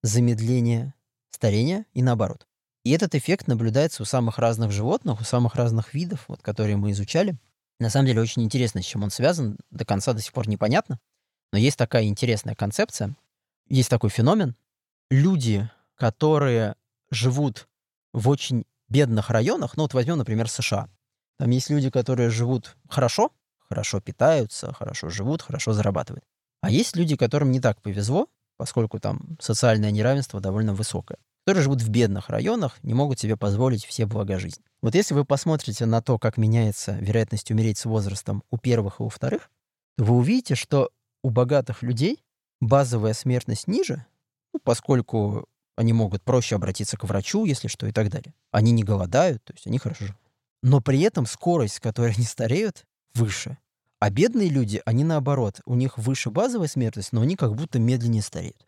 C: замедление старения и наоборот. И этот эффект наблюдается у самых разных животных, у самых разных видов, вот, которые мы изучали. На самом деле очень интересно, с чем он связан, до конца до сих пор непонятно. Но есть такая интересная концепция, есть такой феномен. Люди, которые живут в очень бедных районах, ну вот возьмем, например, США. Там есть люди, которые живут хорошо, хорошо питаются, хорошо живут, хорошо зарабатывают. А есть люди, которым не так повезло, поскольку там социальное неравенство довольно высокое которые живут в бедных районах, не могут себе позволить все блага жизни. Вот если вы посмотрите на то, как меняется вероятность умереть с возрастом у первых и у вторых, то вы увидите, что у богатых людей базовая смертность ниже, ну, поскольку они могут проще обратиться к врачу, если что, и так далее. Они не голодают, то есть они хорошо живут. Но при этом скорость, с которой они стареют, выше. А бедные люди, они наоборот, у них выше базовая смертность, но они как будто медленнее стареют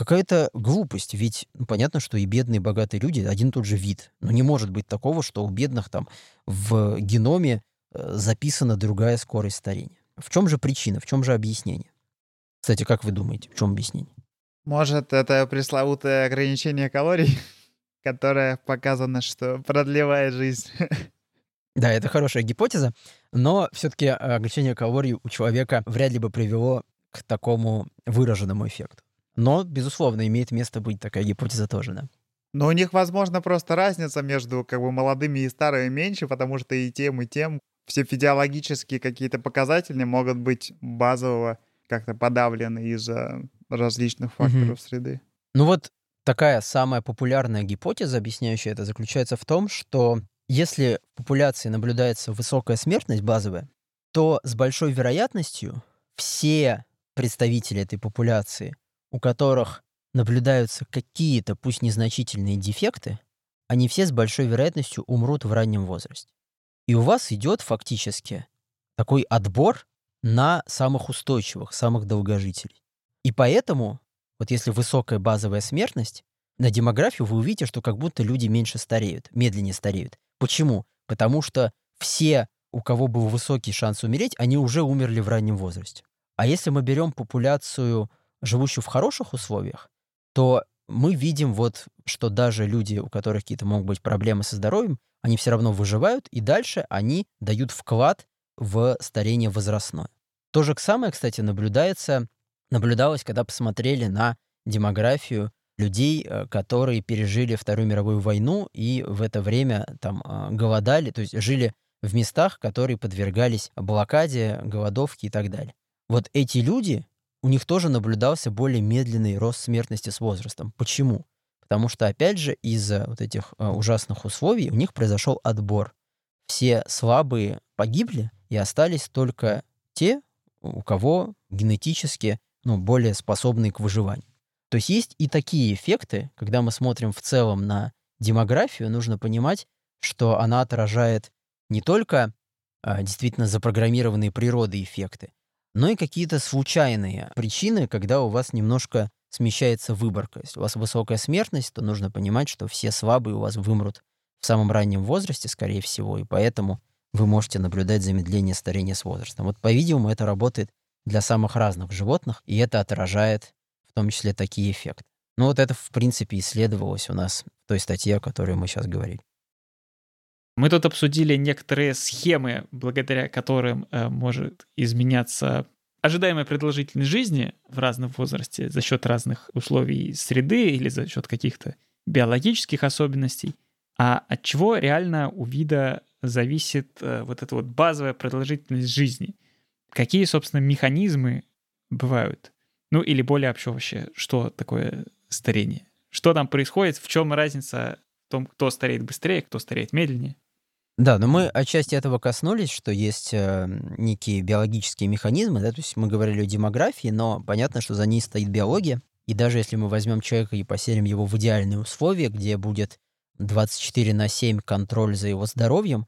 C: какая-то глупость, ведь ну, понятно, что и бедные, и богатые люди один и тот же вид. Но не может быть такого, что у бедных там в геноме э, записана другая скорость старения. В чем же причина, в чем же объяснение? Кстати, как вы думаете, в чем объяснение?
B: Может, это пресловутое ограничение калорий, *laughs* которое показано, что продлевает жизнь. *laughs*
C: Да, это хорошая гипотеза, но все-таки ограничение калорий у человека вряд ли бы привело к такому выраженному эффекту. Но, безусловно, имеет место быть такая гипотеза тоже, да.
B: Но у них, возможно, просто разница между как бы молодыми и старыми меньше, потому что и тем, и тем все физиологические какие-то показатели могут быть базового как-то подавлены из-за различных факторов
C: Мгм.
B: среды.
C: Ну вот такая самая популярная гипотеза, объясняющая это, заключается в том, что если в популяции наблюдается высокая смертность базовая, то с большой вероятностью все представители этой популяции, у которых наблюдаются какие-то, пусть незначительные дефекты, они все с большой вероятностью умрут в раннем возрасте. И у вас идет фактически такой отбор на самых устойчивых, самых долгожителей. И поэтому, вот если высокая базовая смертность, на демографию вы увидите, что как будто люди меньше стареют, медленнее стареют. Почему? Потому что все, у кого был высокий шанс умереть, они уже умерли в раннем возрасте. А если мы берем популяцию, живущую в хороших условиях, то мы видим вот, что даже люди, у которых какие-то могут быть проблемы со здоровьем, они все равно выживают, и дальше они дают вклад в старение возрастное. То же самое, кстати, наблюдается, наблюдалось, когда посмотрели на демографию людей, э, которые пережили Вторую мировую войну и в это время там э, голодали, то есть жили в местах, которые подвергались блокаде, голодовке и так далее. Вот эти люди, у них тоже наблюдался более медленный рост смертности с возрастом. Почему? Потому что, опять же, из-за вот этих э, ужасных условий у них произошел отбор. Все слабые погибли, и остались только те, у кого генетически ну, более способные к выживанию. То есть есть и такие эффекты, когда мы смотрим в целом на демографию, нужно понимать, что она отражает не только а, действительно запрограммированные природой эффекты, но и какие-то случайные причины, когда у вас немножко смещается выборка. Если у вас высокая смертность, то нужно понимать, что все слабые у вас вымрут в самом раннем возрасте, скорее всего, и поэтому вы можете наблюдать замедление старения с возрастом. Вот, по-видимому, это работает для самых разных животных, и это отражает в том числе такие эффекты. Ну вот это, в принципе, исследовалось у нас в той статье, о которой мы сейчас говорили.
A: Мы тут обсудили некоторые схемы, благодаря которым э, может изменяться ожидаемая продолжительность жизни в разном возрасте за счет разных условий среды или за счет каких-то биологических особенностей, а от чего реально у вида зависит э, вот эта вот базовая продолжительность жизни. Какие, собственно, механизмы бывают? Ну или более общо вообще, что такое старение? Что там происходит? В чем разница в том, кто стареет быстрее, кто стареет медленнее?
C: Да, но мы отчасти этого коснулись, что есть э, некие биологические механизмы, да, то есть мы говорили о демографии, но понятно, что за ней стоит биология, и даже если мы возьмем человека и поселим его в идеальные условия, где будет 24 на 7 контроль за его здоровьем,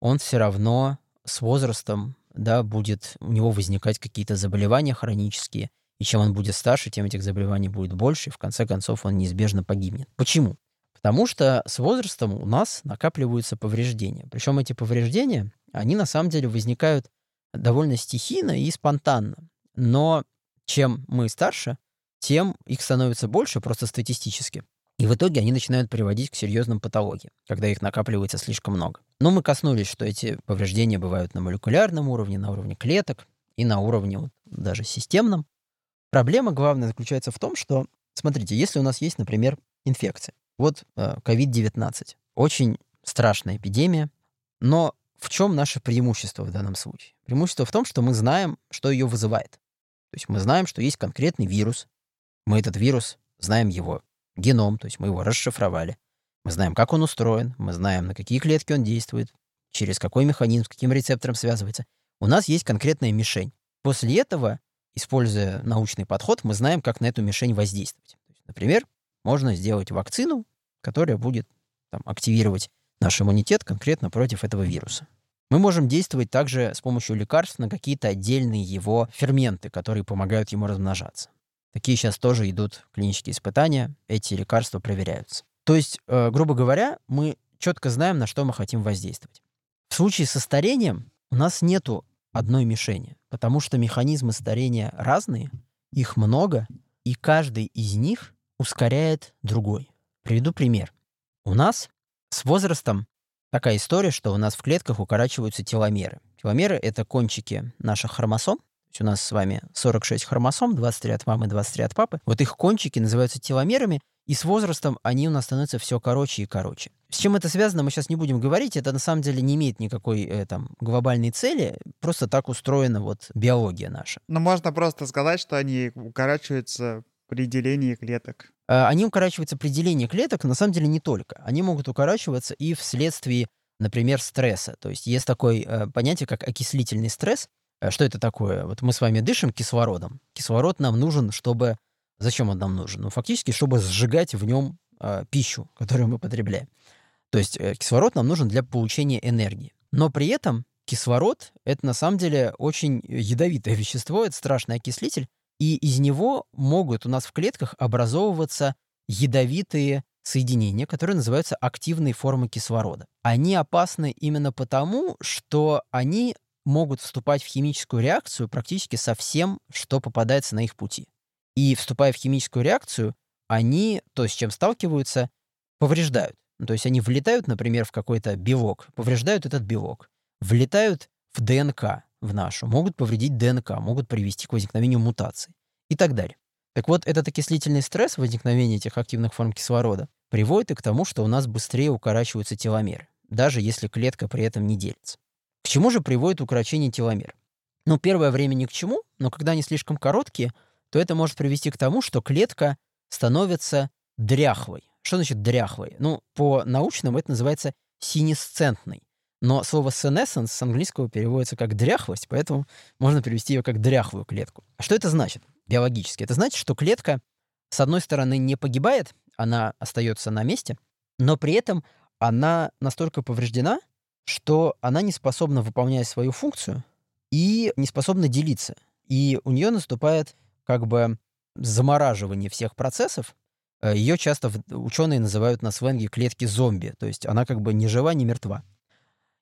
C: он все равно с возрастом да, будет у него возникать какие-то заболевания хронические, и чем он будет старше, тем этих заболеваний будет больше, и в конце концов он неизбежно погибнет. Почему? Потому что с возрастом у нас накапливаются повреждения. Причем эти повреждения, они на самом деле возникают довольно стихийно и спонтанно. Но чем мы старше, тем их становится больше просто статистически. И в итоге они начинают приводить к серьезным патологиям, когда их накапливается слишком много. Но мы коснулись, что эти повреждения бывают на молекулярном уровне, на уровне клеток и на уровне вот даже системном. Проблема главная заключается в том, что, смотрите, если у нас есть, например, инфекция, вот COVID-19. Э, Очень страшная эпидемия. Но в чем наше преимущество в данном случае? Преимущество в том, что мы знаем, что ее вызывает. То есть мы знаем, что есть конкретный вирус. Мы этот вирус знаем его геном, то есть мы его расшифровали. Мы знаем, как он устроен, мы знаем, на какие клетки он действует, через какой механизм, с каким рецептором связывается. У нас есть конкретная мишень. После этого, используя научный подход, мы знаем, как на эту мишень воздействовать. Например, можно сделать вакцину, которая будет там, активировать наш иммунитет конкретно против этого вируса. Мы можем действовать также с помощью лекарств на какие-то отдельные его ферменты, которые помогают ему размножаться. Такие сейчас тоже идут клинические испытания, эти лекарства проверяются. То есть, э, грубо говоря, мы четко знаем, на что мы хотим воздействовать. В случае со старением у нас нету одной мишени, потому что механизмы старения разные, их много, и каждый из них ускоряет другой. Приведу пример. У нас с возрастом такая история, что у нас в клетках укорачиваются теломеры. Теломеры — это кончики наших хромосом. У нас с вами 46 хромосом, 23 от мамы, 23 от папы. Вот их кончики называются теломерами, и с возрастом они у нас становятся все короче и короче. С чем это связано, мы сейчас не будем говорить. Это на самом деле не имеет никакой э, там глобальной цели. Просто так устроена вот биология наша.
B: Но можно просто сказать, что они укорачиваются при делении клеток.
C: Э, они укорачиваются при делении клеток, на самом деле не только. Они могут укорачиваться и вследствие, например, стресса. То есть есть такое э, понятие, как окислительный стресс. Э, что это такое? Вот мы с вами дышим кислородом. Кислород нам нужен, чтобы... Зачем он нам нужен? Ну, фактически, чтобы сжигать в нем э, пищу, которую мы потребляем. То есть э, кислород нам нужен для получения энергии. Но при этом кислород — это на самом деле очень ядовитое вещество, это страшный окислитель, и из него могут у нас в клетках образовываться ядовитые соединения, которые называются активные формы кислорода. Они опасны именно потому, что они могут вступать в химическую реакцию практически со всем, что попадается на их пути. И вступая в химическую реакцию, они, то, с чем сталкиваются, повреждают. Ну, то есть они влетают, например, в какой-то белок, повреждают этот белок, влетают в ДНК, в нашу, могут повредить ДНК, могут привести к возникновению мутаций и так далее. Так вот, этот окислительный стресс, возникновение этих активных форм кислорода, приводит и к тому, что у нас быстрее укорачиваются теломеры, даже если клетка при этом не делится. чему же приводит укорочение теломер? Ну, первое время ни к чему, но когда они слишком короткие, то это может привести к тому, что клетка становится дряхлой. Что значит дряхлой? Ну, по-научному это называется синесцентной. Но слово senescence с английского переводится как дряхлость, поэтому можно перевести ее как дряхлую клетку. А что это значит биологически? Это значит, что клетка, с одной стороны, не погибает, она остается на месте, но при этом она настолько повреждена, что она не способна выполнять свою функцию и не способна делиться. И у нее наступает как бы замораживание всех процессов. Э, Ее часто ученые называют на сленге клетки зомби, то есть она как бы ни жива, ни мертва.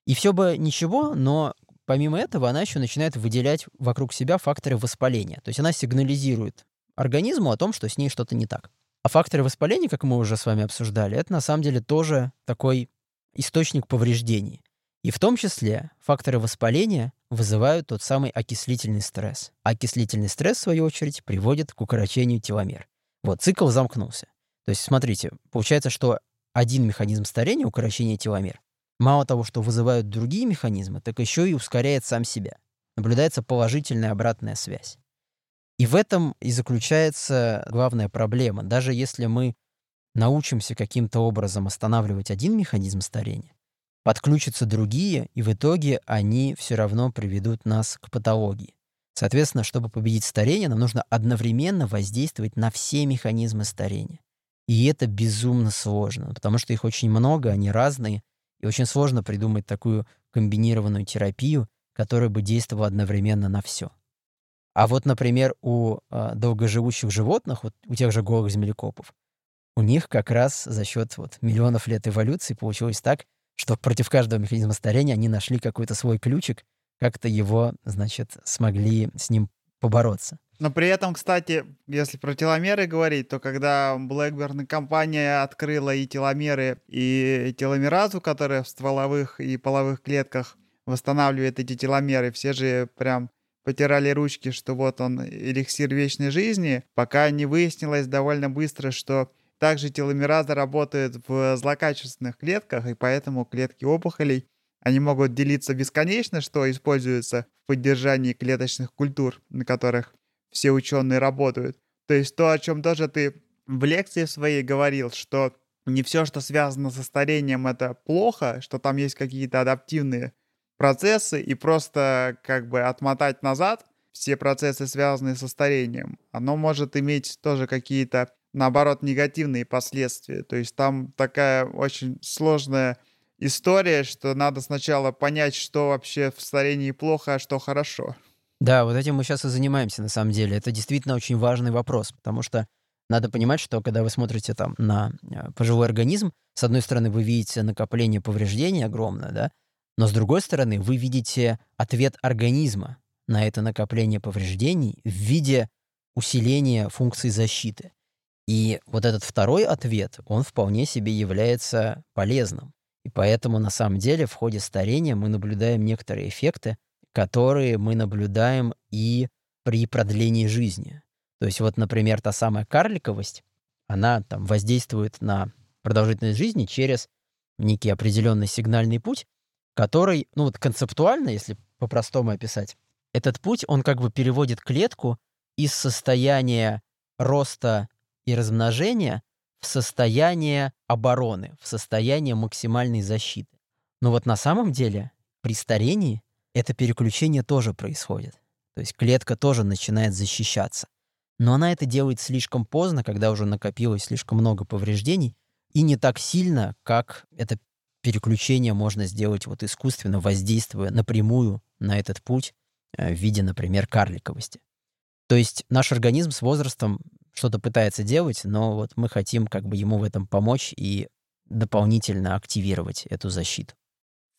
C: И все бы ничего, но помимо этого она еще начинает выделять вокруг себя факторы воспаления. То есть она сигнализирует организму о том, что с ней что-то не так. А факторы воспаления, как мы уже с вами обсуждали, это на самом деле тоже такой источник повреждений. И в том числе факторы воспаления вызывают тот самый окислительный стресс. Окислительный стресс, в свою очередь, приводит к укорочению теломер. Вот, цикл замкнулся. То есть, смотрите, получается, что один механизм старения, укорочение теломер, мало того, что вызывают другие механизмы, так еще и ускоряет сам себя. Наблюдается положительная обратная связь. И в этом и заключается главная проблема. Даже если мы научимся каким-то образом останавливать один механизм старения, подключатся другие, и в итоге они все равно приведут нас к патологии. Соответственно, чтобы победить старение, нам нужно одновременно воздействовать на все механизмы старения. И это безумно сложно, потому что их очень много, они разные, и очень сложно придумать такую комбинированную терапию, которая бы действовала одновременно на все. А вот, например, у э, долгоживущих животных, вот у тех же голых землекопов, у них как раз за счет вот, миллионов лет эволюции получилось так, что против каждого механизма старения они нашли какой-то свой ключик, как-то его, значит, смогли с ним побороться.
B: Но при этом, кстати, если про теломеры говорить, то когда BlackBerry компания открыла и теломеры, и теломеразу, которая в стволовых и половых клетках восстанавливает эти теломеры, все же прям потирали ручки, что вот он эликсир вечной жизни, пока не выяснилось довольно быстро, что также теломераза работает в злокачественных клетках, и поэтому клетки опухолей, они могут делиться бесконечно, что используется в поддержании клеточных культур, на которых все ученые работают. То есть то, о чем тоже ты в лекции своей говорил, что не все, что связано со старением, это плохо, что там есть какие-то адаптивные процессы, и просто как бы отмотать назад все процессы, связанные со старением, оно может иметь тоже какие-то, наоборот, негативные последствия. То есть там такая очень сложная история, что надо сначала понять, что вообще в старении плохо, а что хорошо.
C: Да, вот этим мы сейчас и занимаемся, на самом деле. Это действительно очень важный вопрос, потому что надо понимать, что когда вы смотрите там на э, пожилой организм, с одной стороны, вы видите накопление повреждений огромное, да, но с другой стороны, вы видите ответ организма на это накопление повреждений в виде усиления функции защиты. И вот этот второй ответ, он вполне себе является полезным. И поэтому на самом деле в ходе старения мы наблюдаем некоторые эффекты, которые мы наблюдаем и при продлении жизни. То есть вот, например, та самая карликовость, она там воздействует на продолжительность жизни через некий определенный сигнальный путь, который, ну вот концептуально, если по-простому описать, этот путь, он как бы переводит клетку из состояния роста и размножения в состояние обороны, в состояние максимальной защиты. Но вот на самом деле при старении это переключение тоже происходит. То есть клетка тоже начинает защищаться. Но она это делает слишком поздно, когда уже накопилось слишком много повреждений, и не так сильно, как это переключение можно сделать вот искусственно, воздействуя напрямую на этот путь э, в виде, например, карликовости. То есть наш организм с возрастом что-то пытается делать, но вот мы хотим как бы ему в этом помочь и дополнительно активировать эту защиту.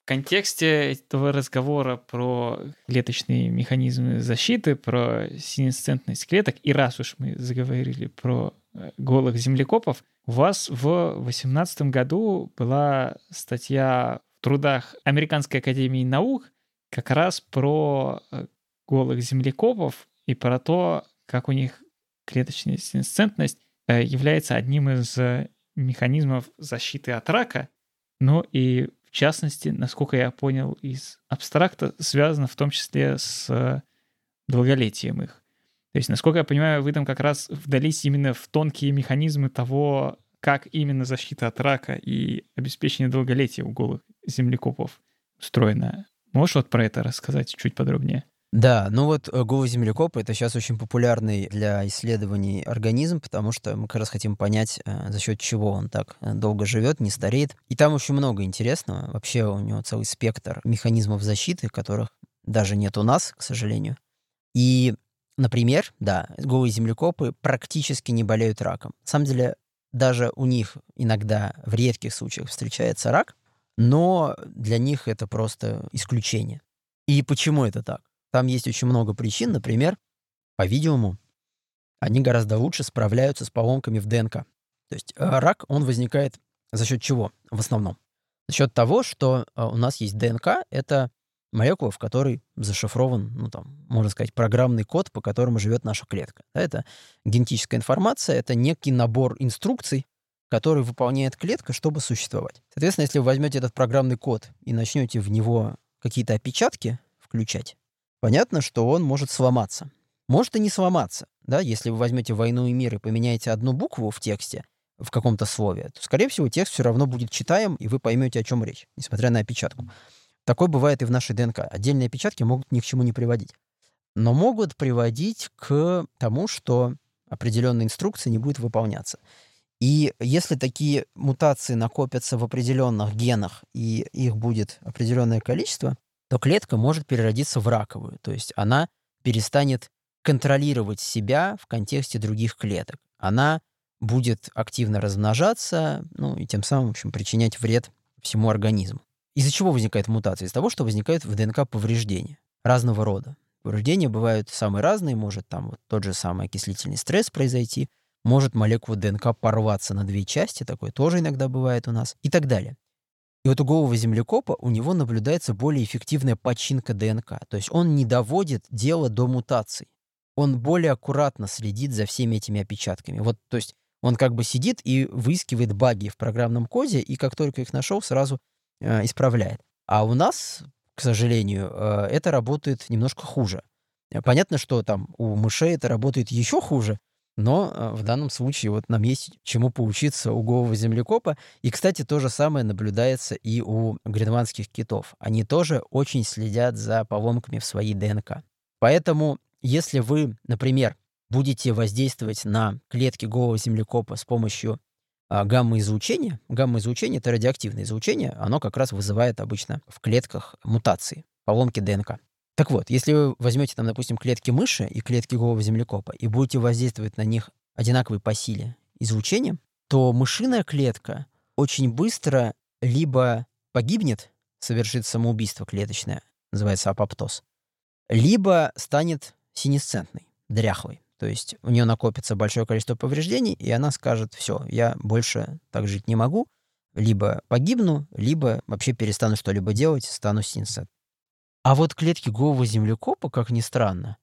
A: В контексте этого разговора про клеточные механизмы защиты, про синесцентность клеток, и раз уж мы заговорили про э, голых землекопов, у вас в 2018 году была статья в трудах Американской академии наук как раз про э, голых землекопов и про то, как у них клеточная синесцентность э, является одним из механизмов защиты от рака, ну и частности, насколько я понял из абстракта, связано в том числе с долголетием их. То есть, насколько я понимаю, вы там как раз вдались именно в тонкие механизмы того, как именно защита от рака и обеспечение долголетия у голых землекопов устроена. Можешь вот про это рассказать чуть подробнее?
C: Да, ну вот э, голый землекоп — это сейчас очень популярный для исследований организм, потому что мы как раз хотим понять, э, за счет чего он так э, долго живет, не стареет. И там очень много интересного. Вообще у него целый спектр механизмов защиты, которых даже нет у нас, к сожалению. И, например, да, голые землекопы практически не болеют раком. На самом деле, даже у них иногда в редких случаях встречается рак, но для них это просто исключение. И почему это так? Там есть очень много причин. Например, по-видимому, они гораздо лучше справляются с поломками в ДНК. То есть э, рак, он возникает за счет чего в основном? За счет того, что э, у нас есть ДНК, это молекула, в которой зашифрован, ну там, можно сказать, программный код, по которому живет наша клетка. Это генетическая информация, это некий набор инструкций, который выполняет клетка, чтобы существовать. Соответственно, если вы возьмете этот программный код и начнете в него какие-то опечатки включать, понятно, что он может сломаться. Может и не сломаться. Да? Если вы возьмете «Войну и мир» и поменяете одну букву в тексте, в каком-то слове, то, скорее всего, текст все равно будет читаем, и вы поймете, о чем речь, несмотря на опечатку. Такое бывает и в нашей ДНК. Отдельные опечатки могут ни к чему не приводить. Но могут приводить к тому, что определенная инструкция не будет выполняться. И если такие мутации накопятся в определенных генах, и их будет определенное количество, то клетка может переродиться в раковую. То есть она перестанет контролировать себя в контексте других клеток. Она будет активно размножаться, ну и тем самым, в общем, причинять вред всему организму. Из-за чего возникает мутация? Из-за того, что возникают в ДНК повреждения разного рода. Повреждения бывают самые разные, может там вот тот же самый окислительный стресс произойти, может молекула ДНК порваться на две части, такое тоже иногда бывает у нас, и так далее. И вот у голого землекопа у него наблюдается более эффективная починка ДНК. То есть он не доводит дело до мутаций. Он более аккуратно следит за всеми этими опечатками. Вот, то есть он как бы сидит и выискивает баги в программном коде, и как только их нашел, сразу э, исправляет. А у нас, к сожалению, э, это работает немножко хуже. Понятно, что там у мышей это работает еще хуже, но э, в данном случае вот нам есть чему поучиться у голого землекопа. И, кстати, то же самое наблюдается и у гренландских китов. Они тоже очень следят за поломками в своей ДНК. Поэтому, если вы, например, будете воздействовать на клетки голого землекопа с помощью а, гамма-излучения, гамма-излучение — это радиоактивное излучение, оно как раз вызывает обычно в клетках мутации, поломки ДНК. Так вот, если вы возьмете там, допустим, клетки мыши и клетки голого землекопа и будете воздействовать на них одинаковой по силе излучением, то мышиная клетка очень быстро либо погибнет, совершит самоубийство клеточное, называется апоптоз, либо станет синесцентной, дряхлой. То есть у нее накопится большое количество повреждений, и она скажет, все, я больше так жить не могу, либо погибну, либо вообще перестану что-либо делать, стану синесцентной. А вот клетки голого землекопа, как ни странно,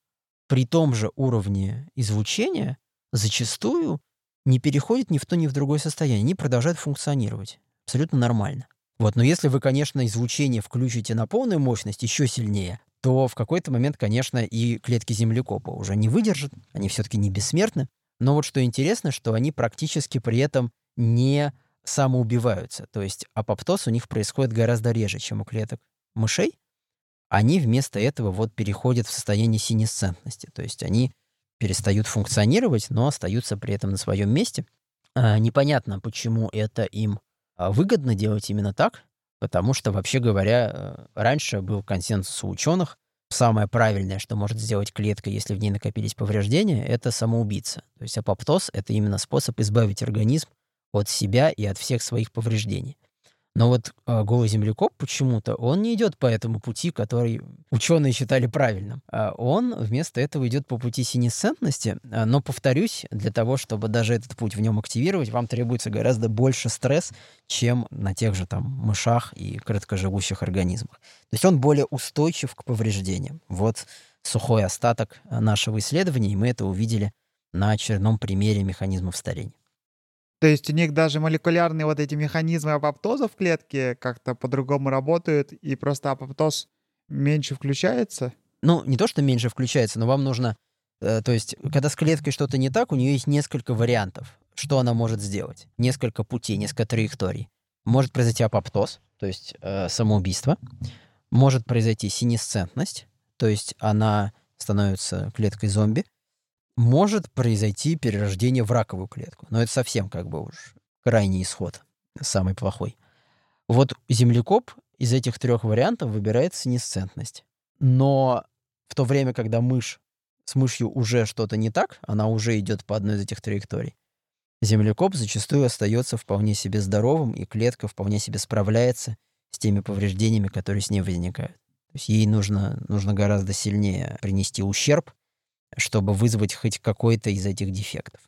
C: при том же уровне излучения зачастую не переходят ни в то, ни в другое состояние. Они продолжают функционировать. Абсолютно нормально. Вот, но если вы, конечно, излучение включите на полную мощность еще сильнее, то в какой-то момент, конечно, и клетки землекопа уже не выдержат, они все-таки не бессмертны. Но вот что интересно, что они практически при этом не самоубиваются. То есть апоптоз у них происходит гораздо реже, чем у клеток мышей они вместо этого вот переходят в состояние синесцентности. То есть они перестают функционировать, но остаются при этом на своем месте. А, непонятно, почему это им а, выгодно делать именно так, потому что, вообще говоря, э, раньше был консенсус у ученых, самое правильное, что может сделать клетка, если в ней накопились повреждения, это самоубийца. То есть апоптоз — это именно способ избавить организм от себя и от всех своих повреждений. Но вот э, голый землекоп почему-то, он не идет по этому пути, который ученые считали правильным. А он вместо этого идет по пути синесцентности. А, но, повторюсь, для того, чтобы даже этот путь в нем активировать, вам требуется гораздо больше стресс, чем на тех же там мышах и краткоживущих организмах. То есть он более устойчив к повреждениям. Вот сухой остаток нашего исследования, и мы это увидели на очередном примере механизмов старения.
B: То есть у них даже молекулярные вот эти механизмы апоптоза в клетке как-то по-другому работают, и просто апоптоз меньше включается?
C: Ну, не то, что меньше включается, но вам нужно... Э, то есть, когда с клеткой что-то не так, у нее есть несколько вариантов, что она может сделать. Несколько путей, несколько траекторий. Может произойти апоптоз, то есть э, самоубийство. Может произойти синесцентность, то есть она становится клеткой зомби может произойти перерождение в раковую клетку. Но это совсем как бы уж крайний исход, самый плохой. Вот землекоп из этих трех вариантов выбирает синесцентность. Но в то время, когда мышь с мышью уже что-то не так, она уже идет по одной из этих траекторий, землекоп зачастую остается вполне себе здоровым, и клетка вполне себе справляется с теми повреждениями, которые с ней возникают. То есть ей нужно, нужно гораздо сильнее принести ущерб, чтобы вызвать хоть какой-то из этих дефектов.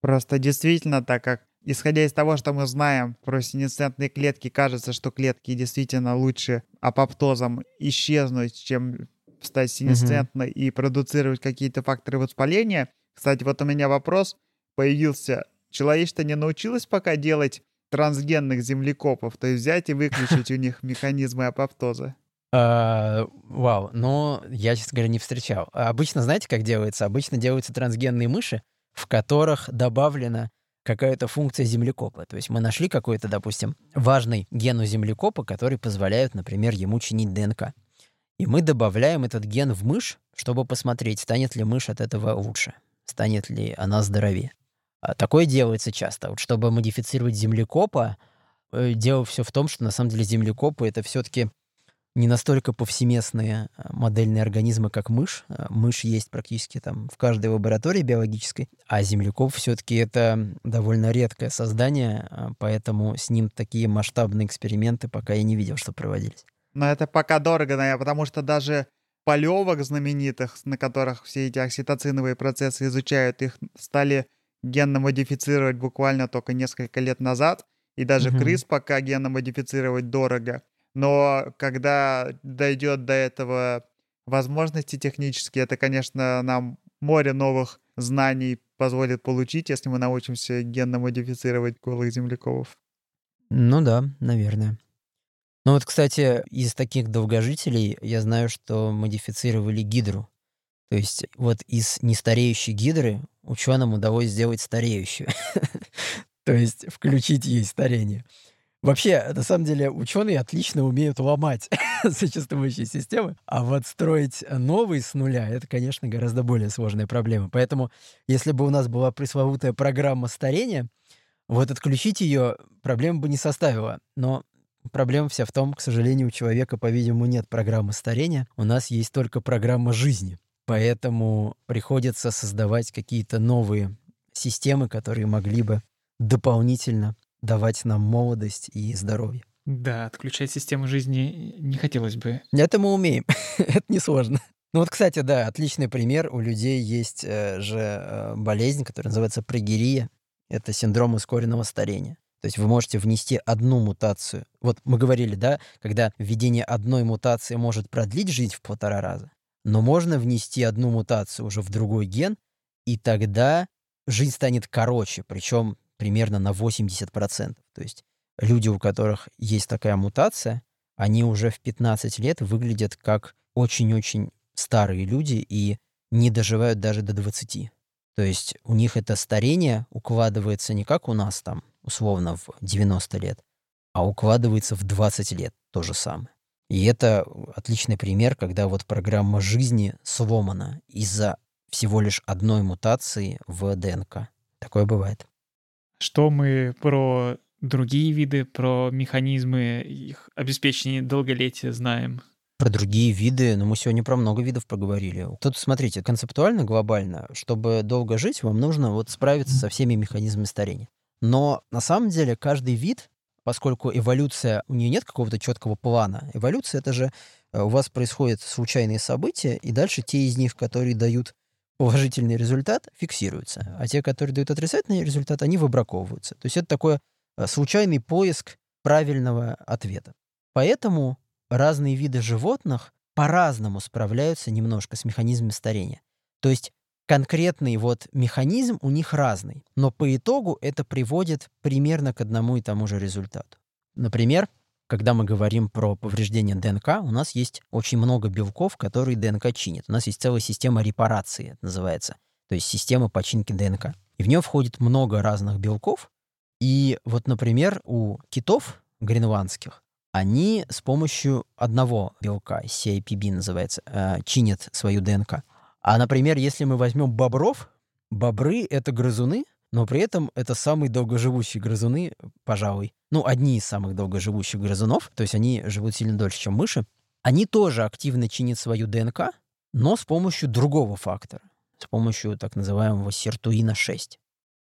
B: Просто действительно, так как исходя из того, что мы знаем про синесцентные клетки, кажется, что клетки действительно лучше апоптозом исчезнуть, чем стать синесцентной mm-hmm. и продуцировать какие-то факторы воспаления. Кстати, вот у меня вопрос появился. Человечество не научилось пока делать трансгенных землекопов, то есть взять и выключить у них механизмы апоптоза?
C: А, вау, но я, честно говоря, не встречал. Обычно, знаете, как делается? Обычно делаются трансгенные мыши, в которых добавлена какая-то функция землекопа. То есть мы нашли какой-то, допустим, важный ген у землекопа, который позволяет, например, ему чинить ДНК. И мы добавляем этот ген в мышь, чтобы посмотреть, станет ли мышь от этого лучше, станет ли она здоровее. А такое делается часто. Вот чтобы модифицировать землекопа, э, дело все в том, что на самом деле землекопы — это все-таки не настолько повсеместные а, модельные организмы, как мышь. А, мышь есть практически там в каждой лаборатории биологической, а земляков все-таки это довольно редкое создание, а, поэтому с ним такие масштабные эксперименты пока я не видел, что проводились.
B: Но это пока дорого, наверное, потому что даже полевок знаменитых, на которых все эти окситоциновые процессы изучают, их стали генно модифицировать буквально только несколько лет назад, и даже угу. крыс пока генно модифицировать дорого. Но когда дойдет до этого возможности технические, это, конечно, нам море новых знаний позволит получить, если мы научимся генно модифицировать голых земляков.
C: Ну да, наверное. Ну вот, кстати, из таких долгожителей я знаю, что модифицировали гидру. То есть вот из нестареющей гидры ученым удалось сделать стареющую. *laughs* То есть включить ей старение. Вообще, на самом деле, ученые отлично умеют ломать *laughs* существующие системы, а вот строить новые с нуля — это, конечно, гораздо более сложная проблема. Поэтому, если бы у нас была пресловутая программа старения, вот отключить ее проблем бы не составило. Но проблема вся в том, к сожалению, у человека, по-видимому, нет программы старения, у нас есть только программа жизни. Поэтому приходится создавать какие-то новые системы, которые могли бы дополнительно давать нам молодость и здоровье.
A: Да, отключать систему жизни не хотелось бы.
C: Это мы умеем. *laughs* Это несложно. Ну вот, кстати, да, отличный пример. У людей есть э, же э, болезнь, которая называется прогерия. Это синдром ускоренного старения. То есть вы можете внести одну мутацию. Вот мы говорили, да, когда введение одной мутации может продлить жизнь в полтора раза, но можно внести одну мутацию уже в другой ген, и тогда жизнь станет короче, причем примерно на 80%. То есть люди, у которых есть такая мутация, они уже в 15 лет выглядят как очень-очень старые люди и не доживают даже до 20. То есть у них это старение укладывается не как у нас там, условно, в 90 лет, а укладывается в 20 лет то же самое. И это отличный пример, когда вот программа жизни сломана из-за всего лишь одной мутации в ДНК. Такое бывает.
A: Что мы про другие виды, про механизмы их обеспечения долголетия знаем?
C: Про другие виды, но мы сегодня про много видов поговорили. Тут, смотрите, концептуально, глобально, чтобы долго жить, вам нужно вот справиться со всеми механизмами старения. Но на самом деле каждый вид, поскольку эволюция, у нее нет какого-то четкого плана. Эволюция — это же э, у вас происходят случайные события, и дальше те из них, которые дают положительный результат фиксируется, а те, которые дают отрицательный результат, они выбраковываются. То есть это такой э, случайный поиск правильного ответа. Поэтому разные виды животных по-разному справляются немножко с механизмами старения. То есть конкретный вот механизм у них разный, но по итогу это приводит примерно к одному и тому же результату. Например, когда мы говорим про повреждение ДНК, у нас есть очень много белков, которые ДНК чинят. У нас есть целая система репарации, это называется, то есть система починки ДНК. И в нее входит много разных белков. И вот, например, у китов гренландских они с помощью одного белка, CIPB называется, э, чинят свою ДНК. А, например, если мы возьмем бобров, бобры — это грызуны, но при этом это самые долгоживущие грызуны, пожалуй. Ну, одни из самых долгоживущих грызунов, то есть они живут сильно дольше, чем мыши. Они тоже активно чинят свою ДНК, но с помощью другого фактора, с помощью так называемого сиртуина-6.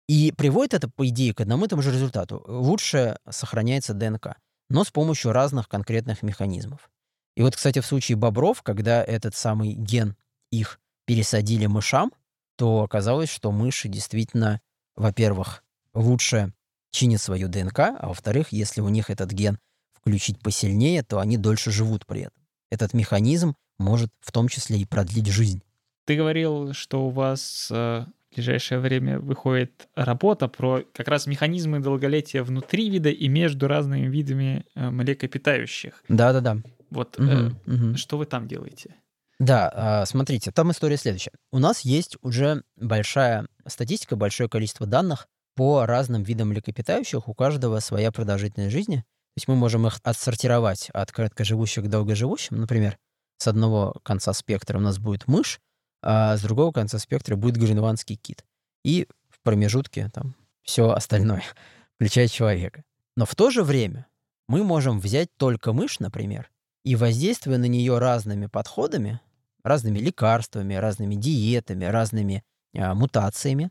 C: И приводит это, по идее, к одному и тому же результату. Лучше сохраняется ДНК, но с помощью разных конкретных механизмов. И вот, кстати, в случае бобров, когда этот самый ген их пересадили мышам, то оказалось, что мыши действительно, во-первых, лучше чинят свою ДНК, а во-вторых, если у них этот ген включить посильнее, то они дольше живут при этом. Этот механизм может в том числе и продлить жизнь.
A: Ты говорил, что у вас э, в ближайшее время выходит работа про как раз механизмы долголетия внутри вида и между разными видами э, млекопитающих.
C: Да-да-да.
A: Вот
C: Мгм,
A: э,
C: мгм.
A: что вы там делаете?
C: Да, а, смотрите, там история следующая. У нас есть уже большая статистика, большое количество данных по разным видам млекопитающих. У каждого своя продолжительность жизни. То есть мы можем их отсортировать от короткоживущих к долгоживущим. Например, с одного конца спектра у нас будет мышь, а с другого конца спектра будет гренландский кит. И в промежутке там все остальное, *laughs* включая человека. Но в то же время мы можем взять только мышь, например, и воздействуя на нее разными подходами, разными лекарствами, разными диетами, разными а, мутациями,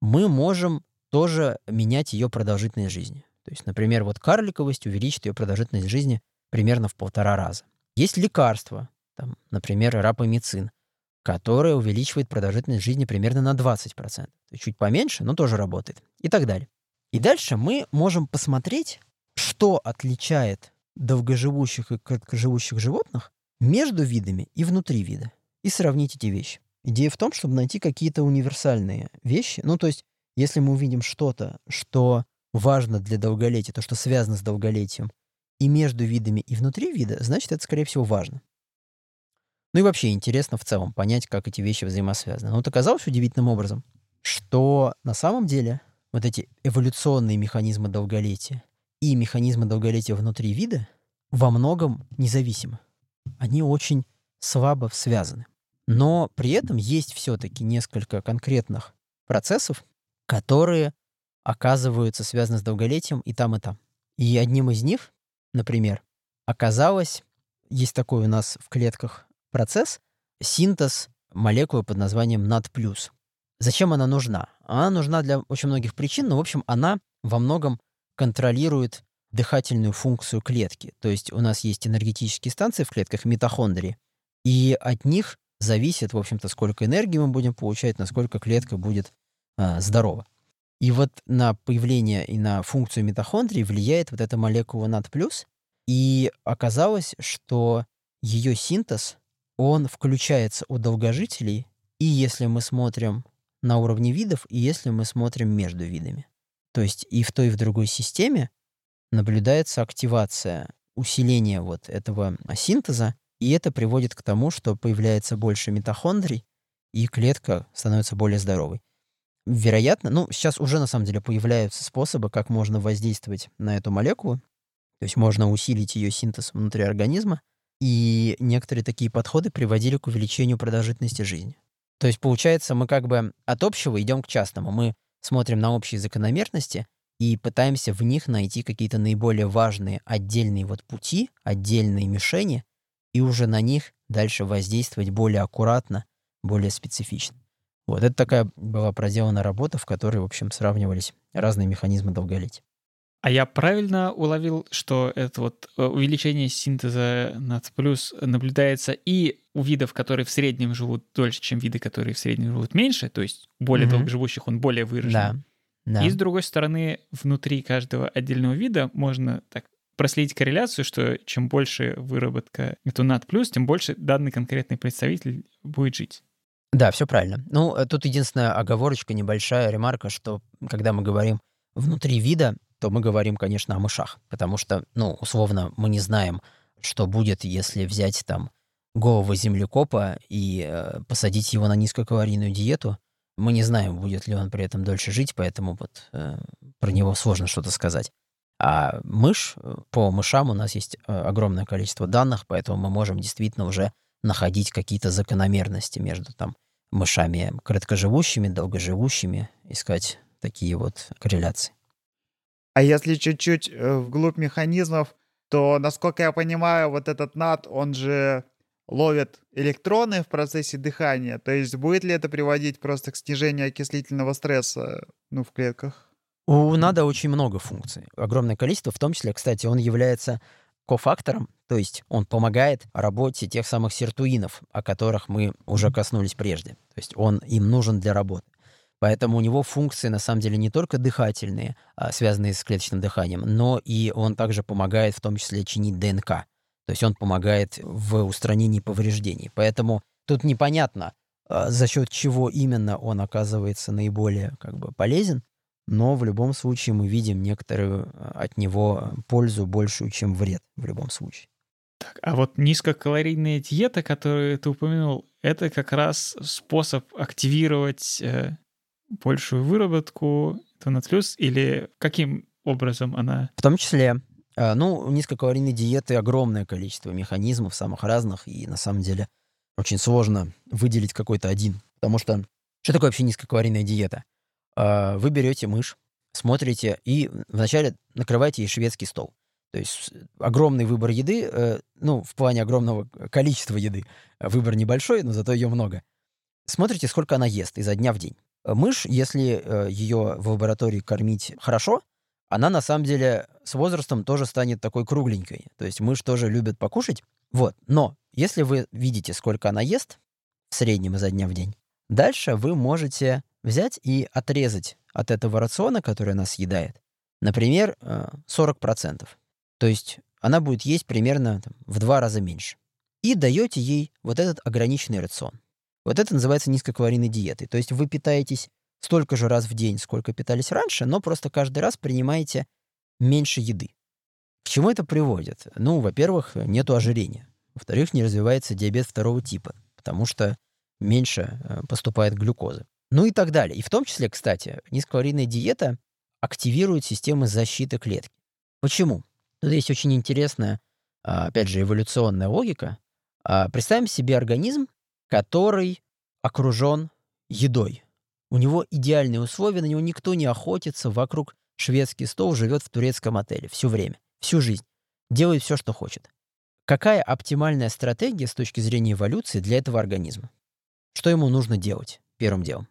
C: мы можем тоже менять ее продолжительность жизни. То есть, например, вот карликовость увеличит ее продолжительность жизни примерно в полтора раза. Есть лекарства, там, например, рапамицин, которое увеличивает продолжительность жизни примерно на 20%. То есть чуть поменьше, но тоже работает. И так далее. И дальше мы можем посмотреть, что отличает долгоживущих и короткоживущих животных между видами и внутри вида. И сравнить эти вещи. Идея в том, чтобы найти какие-то универсальные вещи. Ну, то есть, если мы увидим что-то, что важно для долголетия, то, что связано с долголетием, и между видами, и внутри вида, значит, это, скорее всего, важно. Ну и вообще интересно в целом понять, как эти вещи взаимосвязаны. Но вот оказалось удивительным образом, что на самом деле вот эти эволюционные механизмы долголетия и механизмы долголетия внутри вида во многом независимы. Они очень слабо связаны. Но при этом есть все-таки несколько конкретных процессов, которые оказываются связаны с долголетием и там, и там. И одним из них, например, оказалось, есть такой у нас в клетках процесс, синтез молекулы под названием NAD+. Зачем она нужна? Она нужна для очень многих причин, но, в общем, она во многом контролирует дыхательную функцию клетки. То есть у нас есть энергетические станции в клетках, митохондрии, и от них зависит, в общем-то, сколько энергии мы будем получать, насколько клетка будет а, здорова. И вот на появление и на функцию митохондрии влияет вот эта молекула NAD+, и оказалось, что ее синтез, он включается у долгожителей, и если мы смотрим на уровне видов, и если мы смотрим между видами. То есть и в той, и в другой системе наблюдается активация, усиление вот этого синтеза, и это приводит к тому, что появляется больше митохондрий, и клетка становится более здоровой. Вероятно, ну, сейчас уже на самом деле появляются способы, как можно воздействовать на эту молекулу. То есть можно усилить ее синтез внутри организма, и некоторые такие подходы приводили к увеличению продолжительности жизни. То есть, получается, мы как бы от общего идем к частному. Мы смотрим на общие закономерности и пытаемся в них найти какие-то наиболее важные отдельные вот пути, отдельные мишени, и уже на них дальше воздействовать более аккуратно, более специфично. Вот это такая была проделана работа, в которой, в общем, сравнивались разные механизмы долголетия.
A: А я правильно уловил, что это вот э, увеличение синтеза НАЦ+, наблюдается и у видов, которые в среднем живут дольше, чем виды, которые в среднем живут меньше, то есть более
C: Мгм.
A: долгоживущих он более выражен.
C: Да. Да.
A: И с другой стороны, внутри каждого отдельного вида можно так проследить корреляцию, что чем больше выработка эту NAD+, тем больше данный конкретный представитель будет жить.
C: Да, все правильно. Ну, э, тут единственная оговорочка, небольшая ремарка, что когда мы говорим внутри вида, то мы говорим, конечно, о мышах, потому что, ну, условно, мы не знаем, что будет, если взять там голого землекопа и э, посадить его на низкокалорийную диету. Мы не знаем, будет ли он при этом дольше жить, поэтому вот э, про него сложно что-то сказать. А мышь, э, по мышам у нас есть э, огромное количество данных, поэтому мы можем действительно уже находить какие-то закономерности между там мышами короткоживущими, долгоживущими, искать такие вот корреляции.
B: А если чуть-чуть э, вглубь механизмов, то, насколько я понимаю, вот этот над, он же ловит электроны в процессе дыхания. То есть будет ли это приводить просто к снижению окислительного стресса ну, в клетках?
C: У НАДА очень много функций, огромное количество, в том числе, кстати, он является кофактором, то есть он помогает работе тех самых сиртуинов, о которых мы уже коснулись прежде. То есть он им нужен для работы. Поэтому у него функции, на самом деле, не только дыхательные, а, связанные с клеточным дыханием, но и он также помогает в том числе чинить ДНК. То есть он помогает в устранении повреждений. Поэтому тут непонятно, а, за счет чего именно он оказывается наиболее как бы, полезен, но в любом случае мы видим некоторую а, от него пользу большую, чем вред в любом случае.
A: Так, а вот низкокалорийная диета, которую ты упомянул, это как раз способ активировать э, большую выработку плюс или каким образом она?
C: В том числе. Э, ну, низкокалорийной диеты огромное количество механизмов самых разных, и на самом деле очень сложно выделить какой-то один. Потому что что такое вообще низкокалорийная диета? Э, вы берете мышь, смотрите и вначале накрываете ей шведский стол. То есть огромный выбор еды, э, ну, в плане огромного количества еды. Выбор небольшой, но зато ее много. Смотрите, сколько она ест изо дня в день. Мышь, если ее в лаборатории кормить хорошо, она на самом деле с возрастом тоже станет такой кругленькой. То есть мышь тоже любит покушать. Вот. Но если вы видите, сколько она ест в среднем изо дня в день, дальше вы можете взять и отрезать от этого рациона, который она съедает, например, 40%. Э, То есть она будет есть примерно там, в два раза меньше. И даете ей вот этот ограниченный рацион. Вот это называется низкокалорийной диетой. То есть вы питаетесь столько же раз в день, сколько питались раньше, но просто каждый раз принимаете меньше еды. К чему это приводит? Ну, во-первых, нету ожирения. Во-вторых, не развивается диабет второго типа, потому что меньше э, поступает глюкозы. Ну и так далее. И в том числе, кстати, низкокалорийная диета активирует системы защиты клетки. Почему? Тут есть очень интересная, а, опять же, эволюционная логика. А, представим себе организм, который окружен едой. У него идеальные условия, на него никто не охотится, вокруг шведский стол живет в турецком отеле все время, всю жизнь. Делает все, что хочет. Какая оптимальная стратегия с точки зрения эволюции для этого организма? Что ему нужно делать первым делом?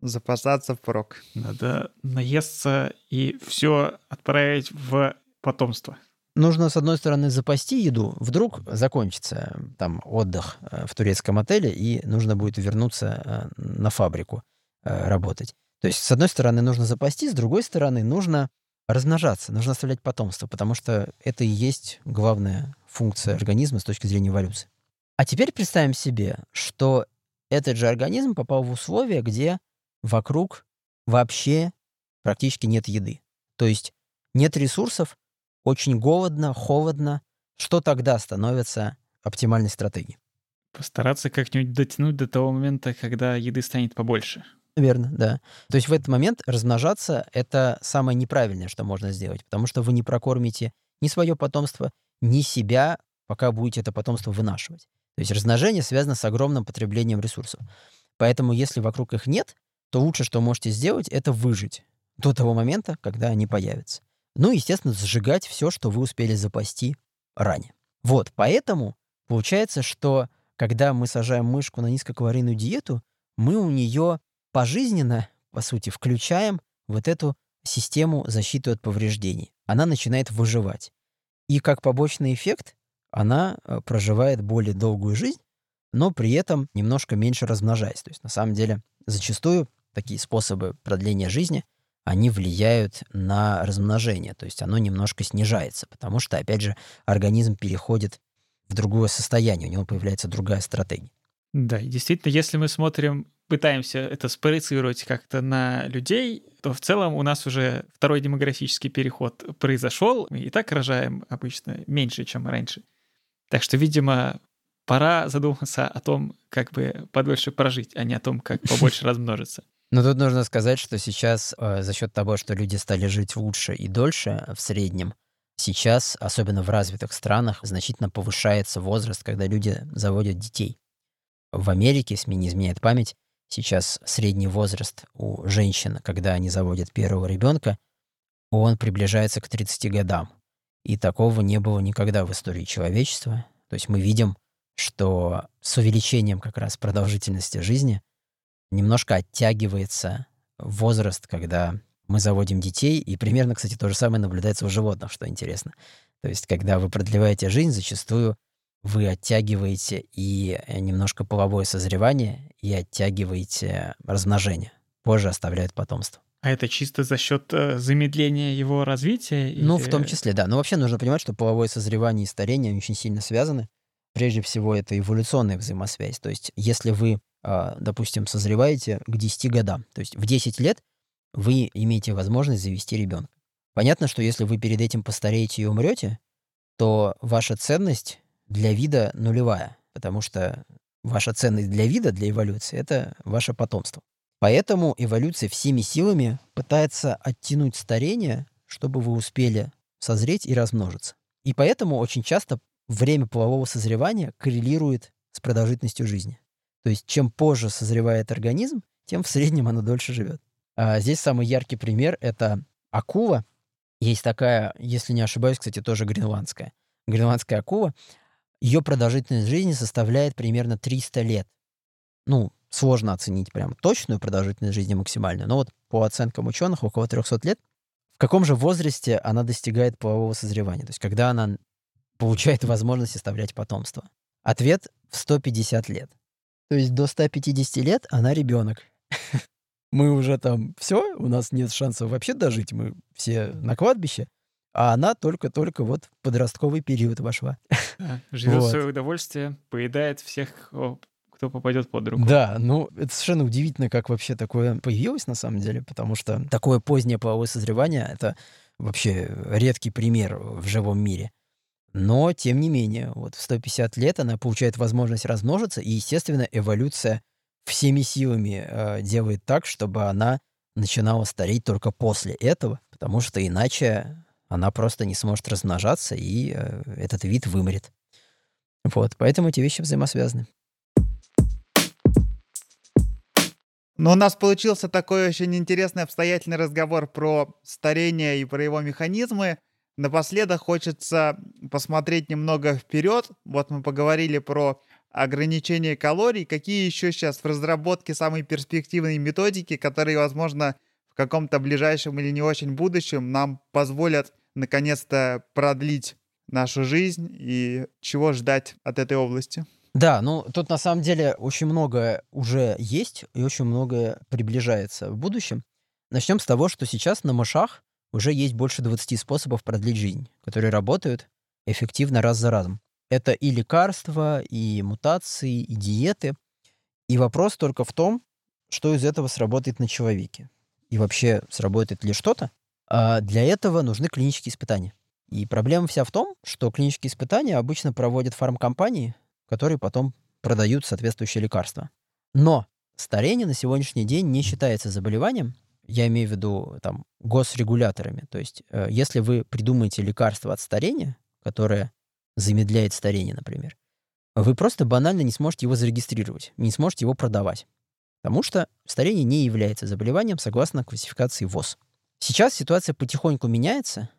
B: Запасаться впрок.
A: Надо наесться и все отправить в потомство
C: нужно, с одной стороны, запасти еду. Вдруг закончится там отдых э, в турецком отеле, и нужно будет вернуться э, на фабрику э, работать. То есть, с одной стороны, нужно запасти, с другой стороны, нужно размножаться, нужно оставлять потомство, потому что это и есть главная функция организма с точки зрения эволюции. А теперь представим себе, что этот же организм попал в условия, где вокруг вообще практически нет еды. То есть нет ресурсов, очень голодно, холодно, что тогда становится оптимальной стратегией?
A: Постараться как-нибудь дотянуть до того момента, когда еды станет побольше.
C: Верно, да. То есть в этот момент размножаться — это самое неправильное, что можно сделать, потому что вы не прокормите ни свое потомство, ни себя, пока будете это потомство вынашивать. То есть размножение связано с огромным потреблением ресурсов. Поэтому если вокруг их нет, то лучше, что можете сделать, это выжить до того момента, когда они появятся. Ну, естественно, сжигать все, что вы успели запасти ранее. Вот, поэтому получается, что когда мы сажаем мышку на низкокалорийную диету, мы у нее пожизненно, по сути, включаем вот эту систему защиты от повреждений. Она начинает выживать. И как побочный эффект она э, проживает более долгую жизнь, но при этом немножко меньше размножаясь. То есть на самом деле зачастую такие способы продления жизни — они влияют на размножение, то есть оно немножко снижается, потому что, опять же, организм переходит в другое состояние, у него появляется другая стратегия.
A: Да, и действительно, если мы смотрим, пытаемся это спроецировать как-то на людей, то в целом у нас уже второй демографический переход произошел. Мы и так рожаем обычно меньше, чем раньше. Так что, видимо, пора задуматься о том, как бы подольше прожить, а не о том, как побольше *laughs* размножиться.
C: Но тут нужно сказать, что сейчас э, за счет того, что люди стали жить лучше и дольше в среднем, сейчас, особенно в развитых странах, значительно повышается возраст, когда люди заводят детей. В Америке, если мне не изменяет память, сейчас средний возраст у женщин, когда они заводят первого ребенка, он приближается к 30 годам. И такого не было никогда в истории человечества. То есть мы видим, что с увеличением как раз продолжительности жизни немножко оттягивается возраст, когда мы заводим детей, и примерно, кстати, то же самое наблюдается у животных, что интересно. То есть, когда вы продлеваете жизнь, зачастую вы оттягиваете и немножко половое созревание, и оттягиваете размножение. Позже оставляют потомство.
A: А это чисто за счет э, замедления его развития?
C: Ну, или... в том числе, да. Но вообще нужно понимать, что половое созревание и старение очень сильно связаны. Прежде всего, это эволюционная взаимосвязь. То есть, если вы, э, допустим, созреваете к 10 годам, то есть в 10 лет вы имеете возможность завести ребенка. Понятно, что если вы перед этим постареете и умрете, то ваша ценность для вида нулевая, потому что ваша ценность для вида, для эволюции, это ваше потомство. Поэтому эволюция всеми силами пытается оттянуть старение, чтобы вы успели созреть и размножиться. И поэтому очень часто время полового созревания коррелирует с продолжительностью жизни. То есть чем позже созревает организм, тем в среднем оно дольше живет. А здесь самый яркий пример — это акула. Есть такая, если не ошибаюсь, кстати, тоже гренландская. Гренландская акула. Ее продолжительность жизни составляет примерно 300 лет. Ну, сложно оценить прям точную продолжительность жизни максимальную, но вот по оценкам ученых около 300 лет. В каком же возрасте она достигает полового созревания? То есть когда она получает возможность оставлять потомство? Ответ — в 150 лет. То есть до 150 лет она ребенок. *laughs* мы уже там все, у нас нет шансов вообще дожить, мы все на кладбище, а она только-только вот в подростковый период вошла.
A: Да, *laughs* живет вот. свое удовольствие, поедает всех, кто попадет под руку.
C: Да, ну это совершенно удивительно, как вообще такое появилось на самом деле, потому что такое позднее половое созревание — это вообще редкий пример в живом мире. Но, тем не менее, вот в 150 лет она получает возможность размножиться, и, естественно, эволюция всеми силами э, делает так, чтобы она начинала стареть только после этого, потому что иначе она просто не сможет размножаться, и э, этот вид вымрет. Вот, поэтому эти вещи взаимосвязаны.
B: Но у нас получился такой очень интересный обстоятельный разговор про старение и про его механизмы. Напоследок хочется посмотреть немного вперед. Вот мы поговорили про ограничение калорий, какие еще сейчас в разработке самые перспективные методики, которые, возможно, в каком-то ближайшем или не очень будущем нам позволят наконец-то продлить нашу жизнь и чего ждать от этой области?
C: Да, ну тут на самом деле очень многое уже есть и очень многое приближается в будущем. Начнем с того, что сейчас на мышах уже есть больше 20 способов продлить жизнь, которые работают эффективно раз за разом. Это и лекарства, и мутации, и диеты. И вопрос только в том, что из этого сработает на человеке. И вообще, сработает ли что-то. А для этого нужны клинические испытания. И проблема вся в том, что клинические испытания обычно проводят фармкомпании, которые потом продают соответствующие лекарства. Но старение на сегодняшний день не считается заболеванием. Я имею в виду там госрегуляторами. То есть, э, если вы придумаете лекарство от старения, которое замедляет старение, например, вы просто банально не сможете его зарегистрировать, не сможете его продавать. Потому что старение не является заболеванием согласно классификации ВОЗ. Сейчас ситуация потихоньку меняется.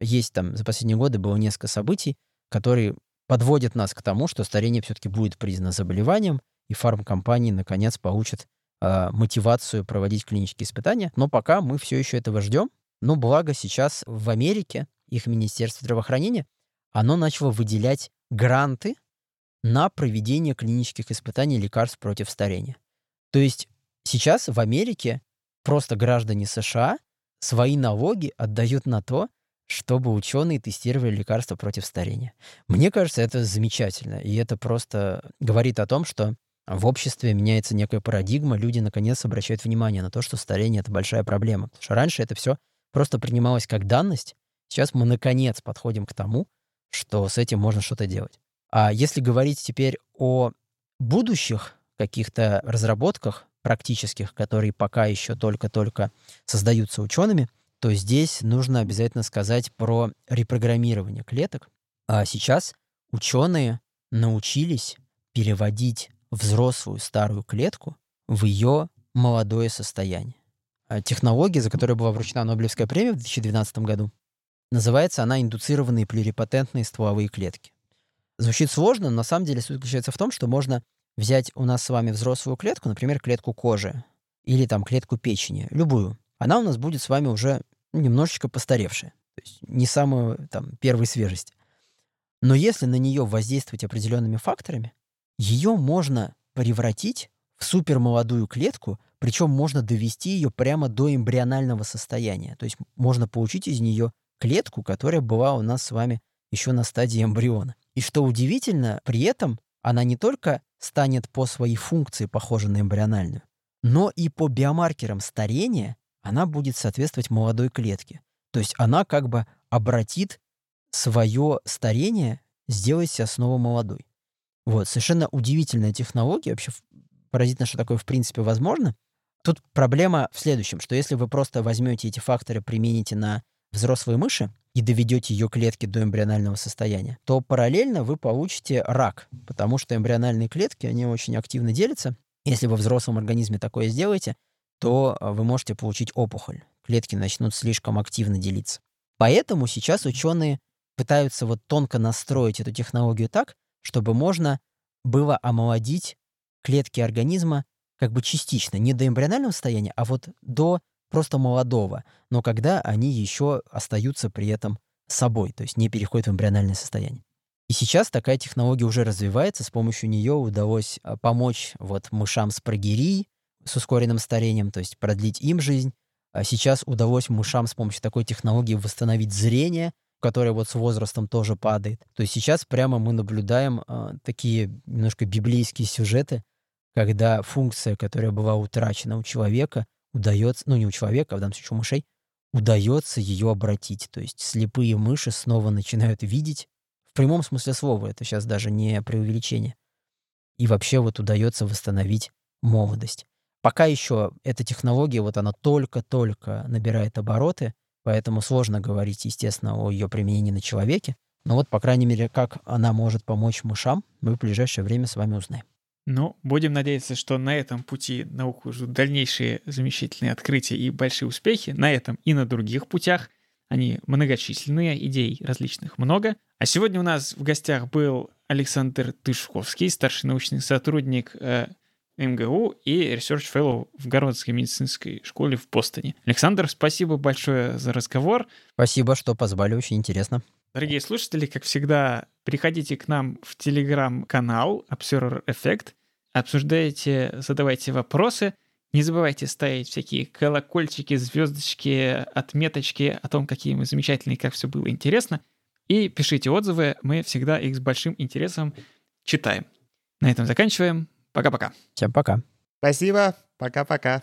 C: Есть там за последние годы было несколько событий, которые подводят нас к тому, что старение все-таки будет признано заболеванием, и фармкомпании наконец получат э, мотивацию проводить клинические испытания. Но пока мы все еще этого ждем. Но благо сейчас в Америке их Министерство здравоохранения оно начало выделять гранты на проведение клинических испытаний лекарств против старения. То есть сейчас в Америке просто граждане США свои налоги отдают на то, чтобы ученые тестировали лекарства против старения. Мне кажется, это замечательно, и это просто говорит о том, что в обществе меняется некая парадигма, люди наконец обращают внимание на то, что старение — это большая проблема. Потому что раньше это все просто принималось как данность, сейчас мы наконец подходим к тому, что с этим можно что-то делать. А если говорить теперь о будущих каких-то разработках практических, которые пока еще только-только создаются учеными, то здесь нужно обязательно сказать про репрограммирование клеток. А сейчас ученые научились переводить взрослую старую клетку в ее молодое состояние. А технология, за которую была вручена Нобелевская премия в 2012 году, называется она индуцированные плюрипатентные стволовые клетки. Звучит сложно, но на самом деле суть заключается в том, что можно взять у нас с вами взрослую клетку, например, клетку кожи или там клетку печени, любую. Она у нас будет с вами уже немножечко постаревшая, то есть не самую там первой свежести. Но если на нее воздействовать определенными факторами, ее можно превратить в супермолодую клетку, причем можно довести ее прямо до эмбрионального состояния. То есть можно получить из нее клетку, которая была у нас с вами еще на стадии эмбриона. И что удивительно, при этом она не только станет по своей функции похожа на эмбриональную, но и по биомаркерам старения она будет соответствовать молодой клетке. То есть она как бы обратит свое старение, сделать себя снова молодой. Вот, совершенно удивительная технология, вообще поразительно, что такое в принципе возможно. Тут проблема в следующем, что если вы просто возьмете эти факторы, примените на взрослые мыши и доведете ее клетки до эмбрионального состояния, то параллельно вы получите рак, потому что эмбриональные клетки, они очень активно делятся. Если вы в взрослом организме такое сделаете, то а, вы можете получить опухоль. Клетки начнут слишком активно делиться. Поэтому сейчас ученые пытаются вот тонко настроить эту технологию так, чтобы можно было омолодить клетки организма как бы частично, не до эмбрионального состояния, а вот до просто молодого, но когда они еще остаются при этом собой, то есть не переходят в эмбриональное состояние. И сейчас такая технология уже развивается, с помощью нее удалось а, помочь вот мышам с прогерией, с ускоренным старением, то есть продлить им жизнь. А сейчас удалось мышам с помощью такой технологии восстановить зрение, которое вот с возрастом тоже падает. То есть сейчас прямо мы наблюдаем э, такие немножко библейские сюжеты, когда функция, которая была утрачена у человека, удается, ну не у человека, а в данном случае у мышей, удается ее обратить. То есть слепые мыши снова начинают видеть, в прямом смысле слова, это сейчас даже не преувеличение. И вообще вот удается восстановить молодость. Пока еще эта технология, вот она только-только набирает обороты, поэтому сложно говорить, естественно, о ее применении на человеке. Но вот, по крайней мере, как она может помочь мышам, мы в ближайшее время с вами узнаем.
A: Ну, будем надеяться, что на этом пути науку ждут дальнейшие замечательные открытия и большие успехи. На этом и на других путях. Они многочисленные, идей различных много. А сегодня у нас в гостях был Александр Тышковский, старший научный сотрудник э, МГУ и Research Fellow в Городской медицинской школе в Бостоне. Александр, спасибо большое за разговор.
C: Спасибо, что позвали, очень интересно.
A: Дорогие слушатели, как всегда, приходите к нам в телеграм-канал Observer Effect, обсуждайте, задавайте вопросы. Не забывайте ставить всякие колокольчики, звездочки, отметочки о том, какие мы замечательные, как все было интересно. И пишите отзывы, мы всегда их с большим интересом читаем. На этом заканчиваем. Пока-пока.
C: Всем пока.
B: Спасибо. Пока-пока.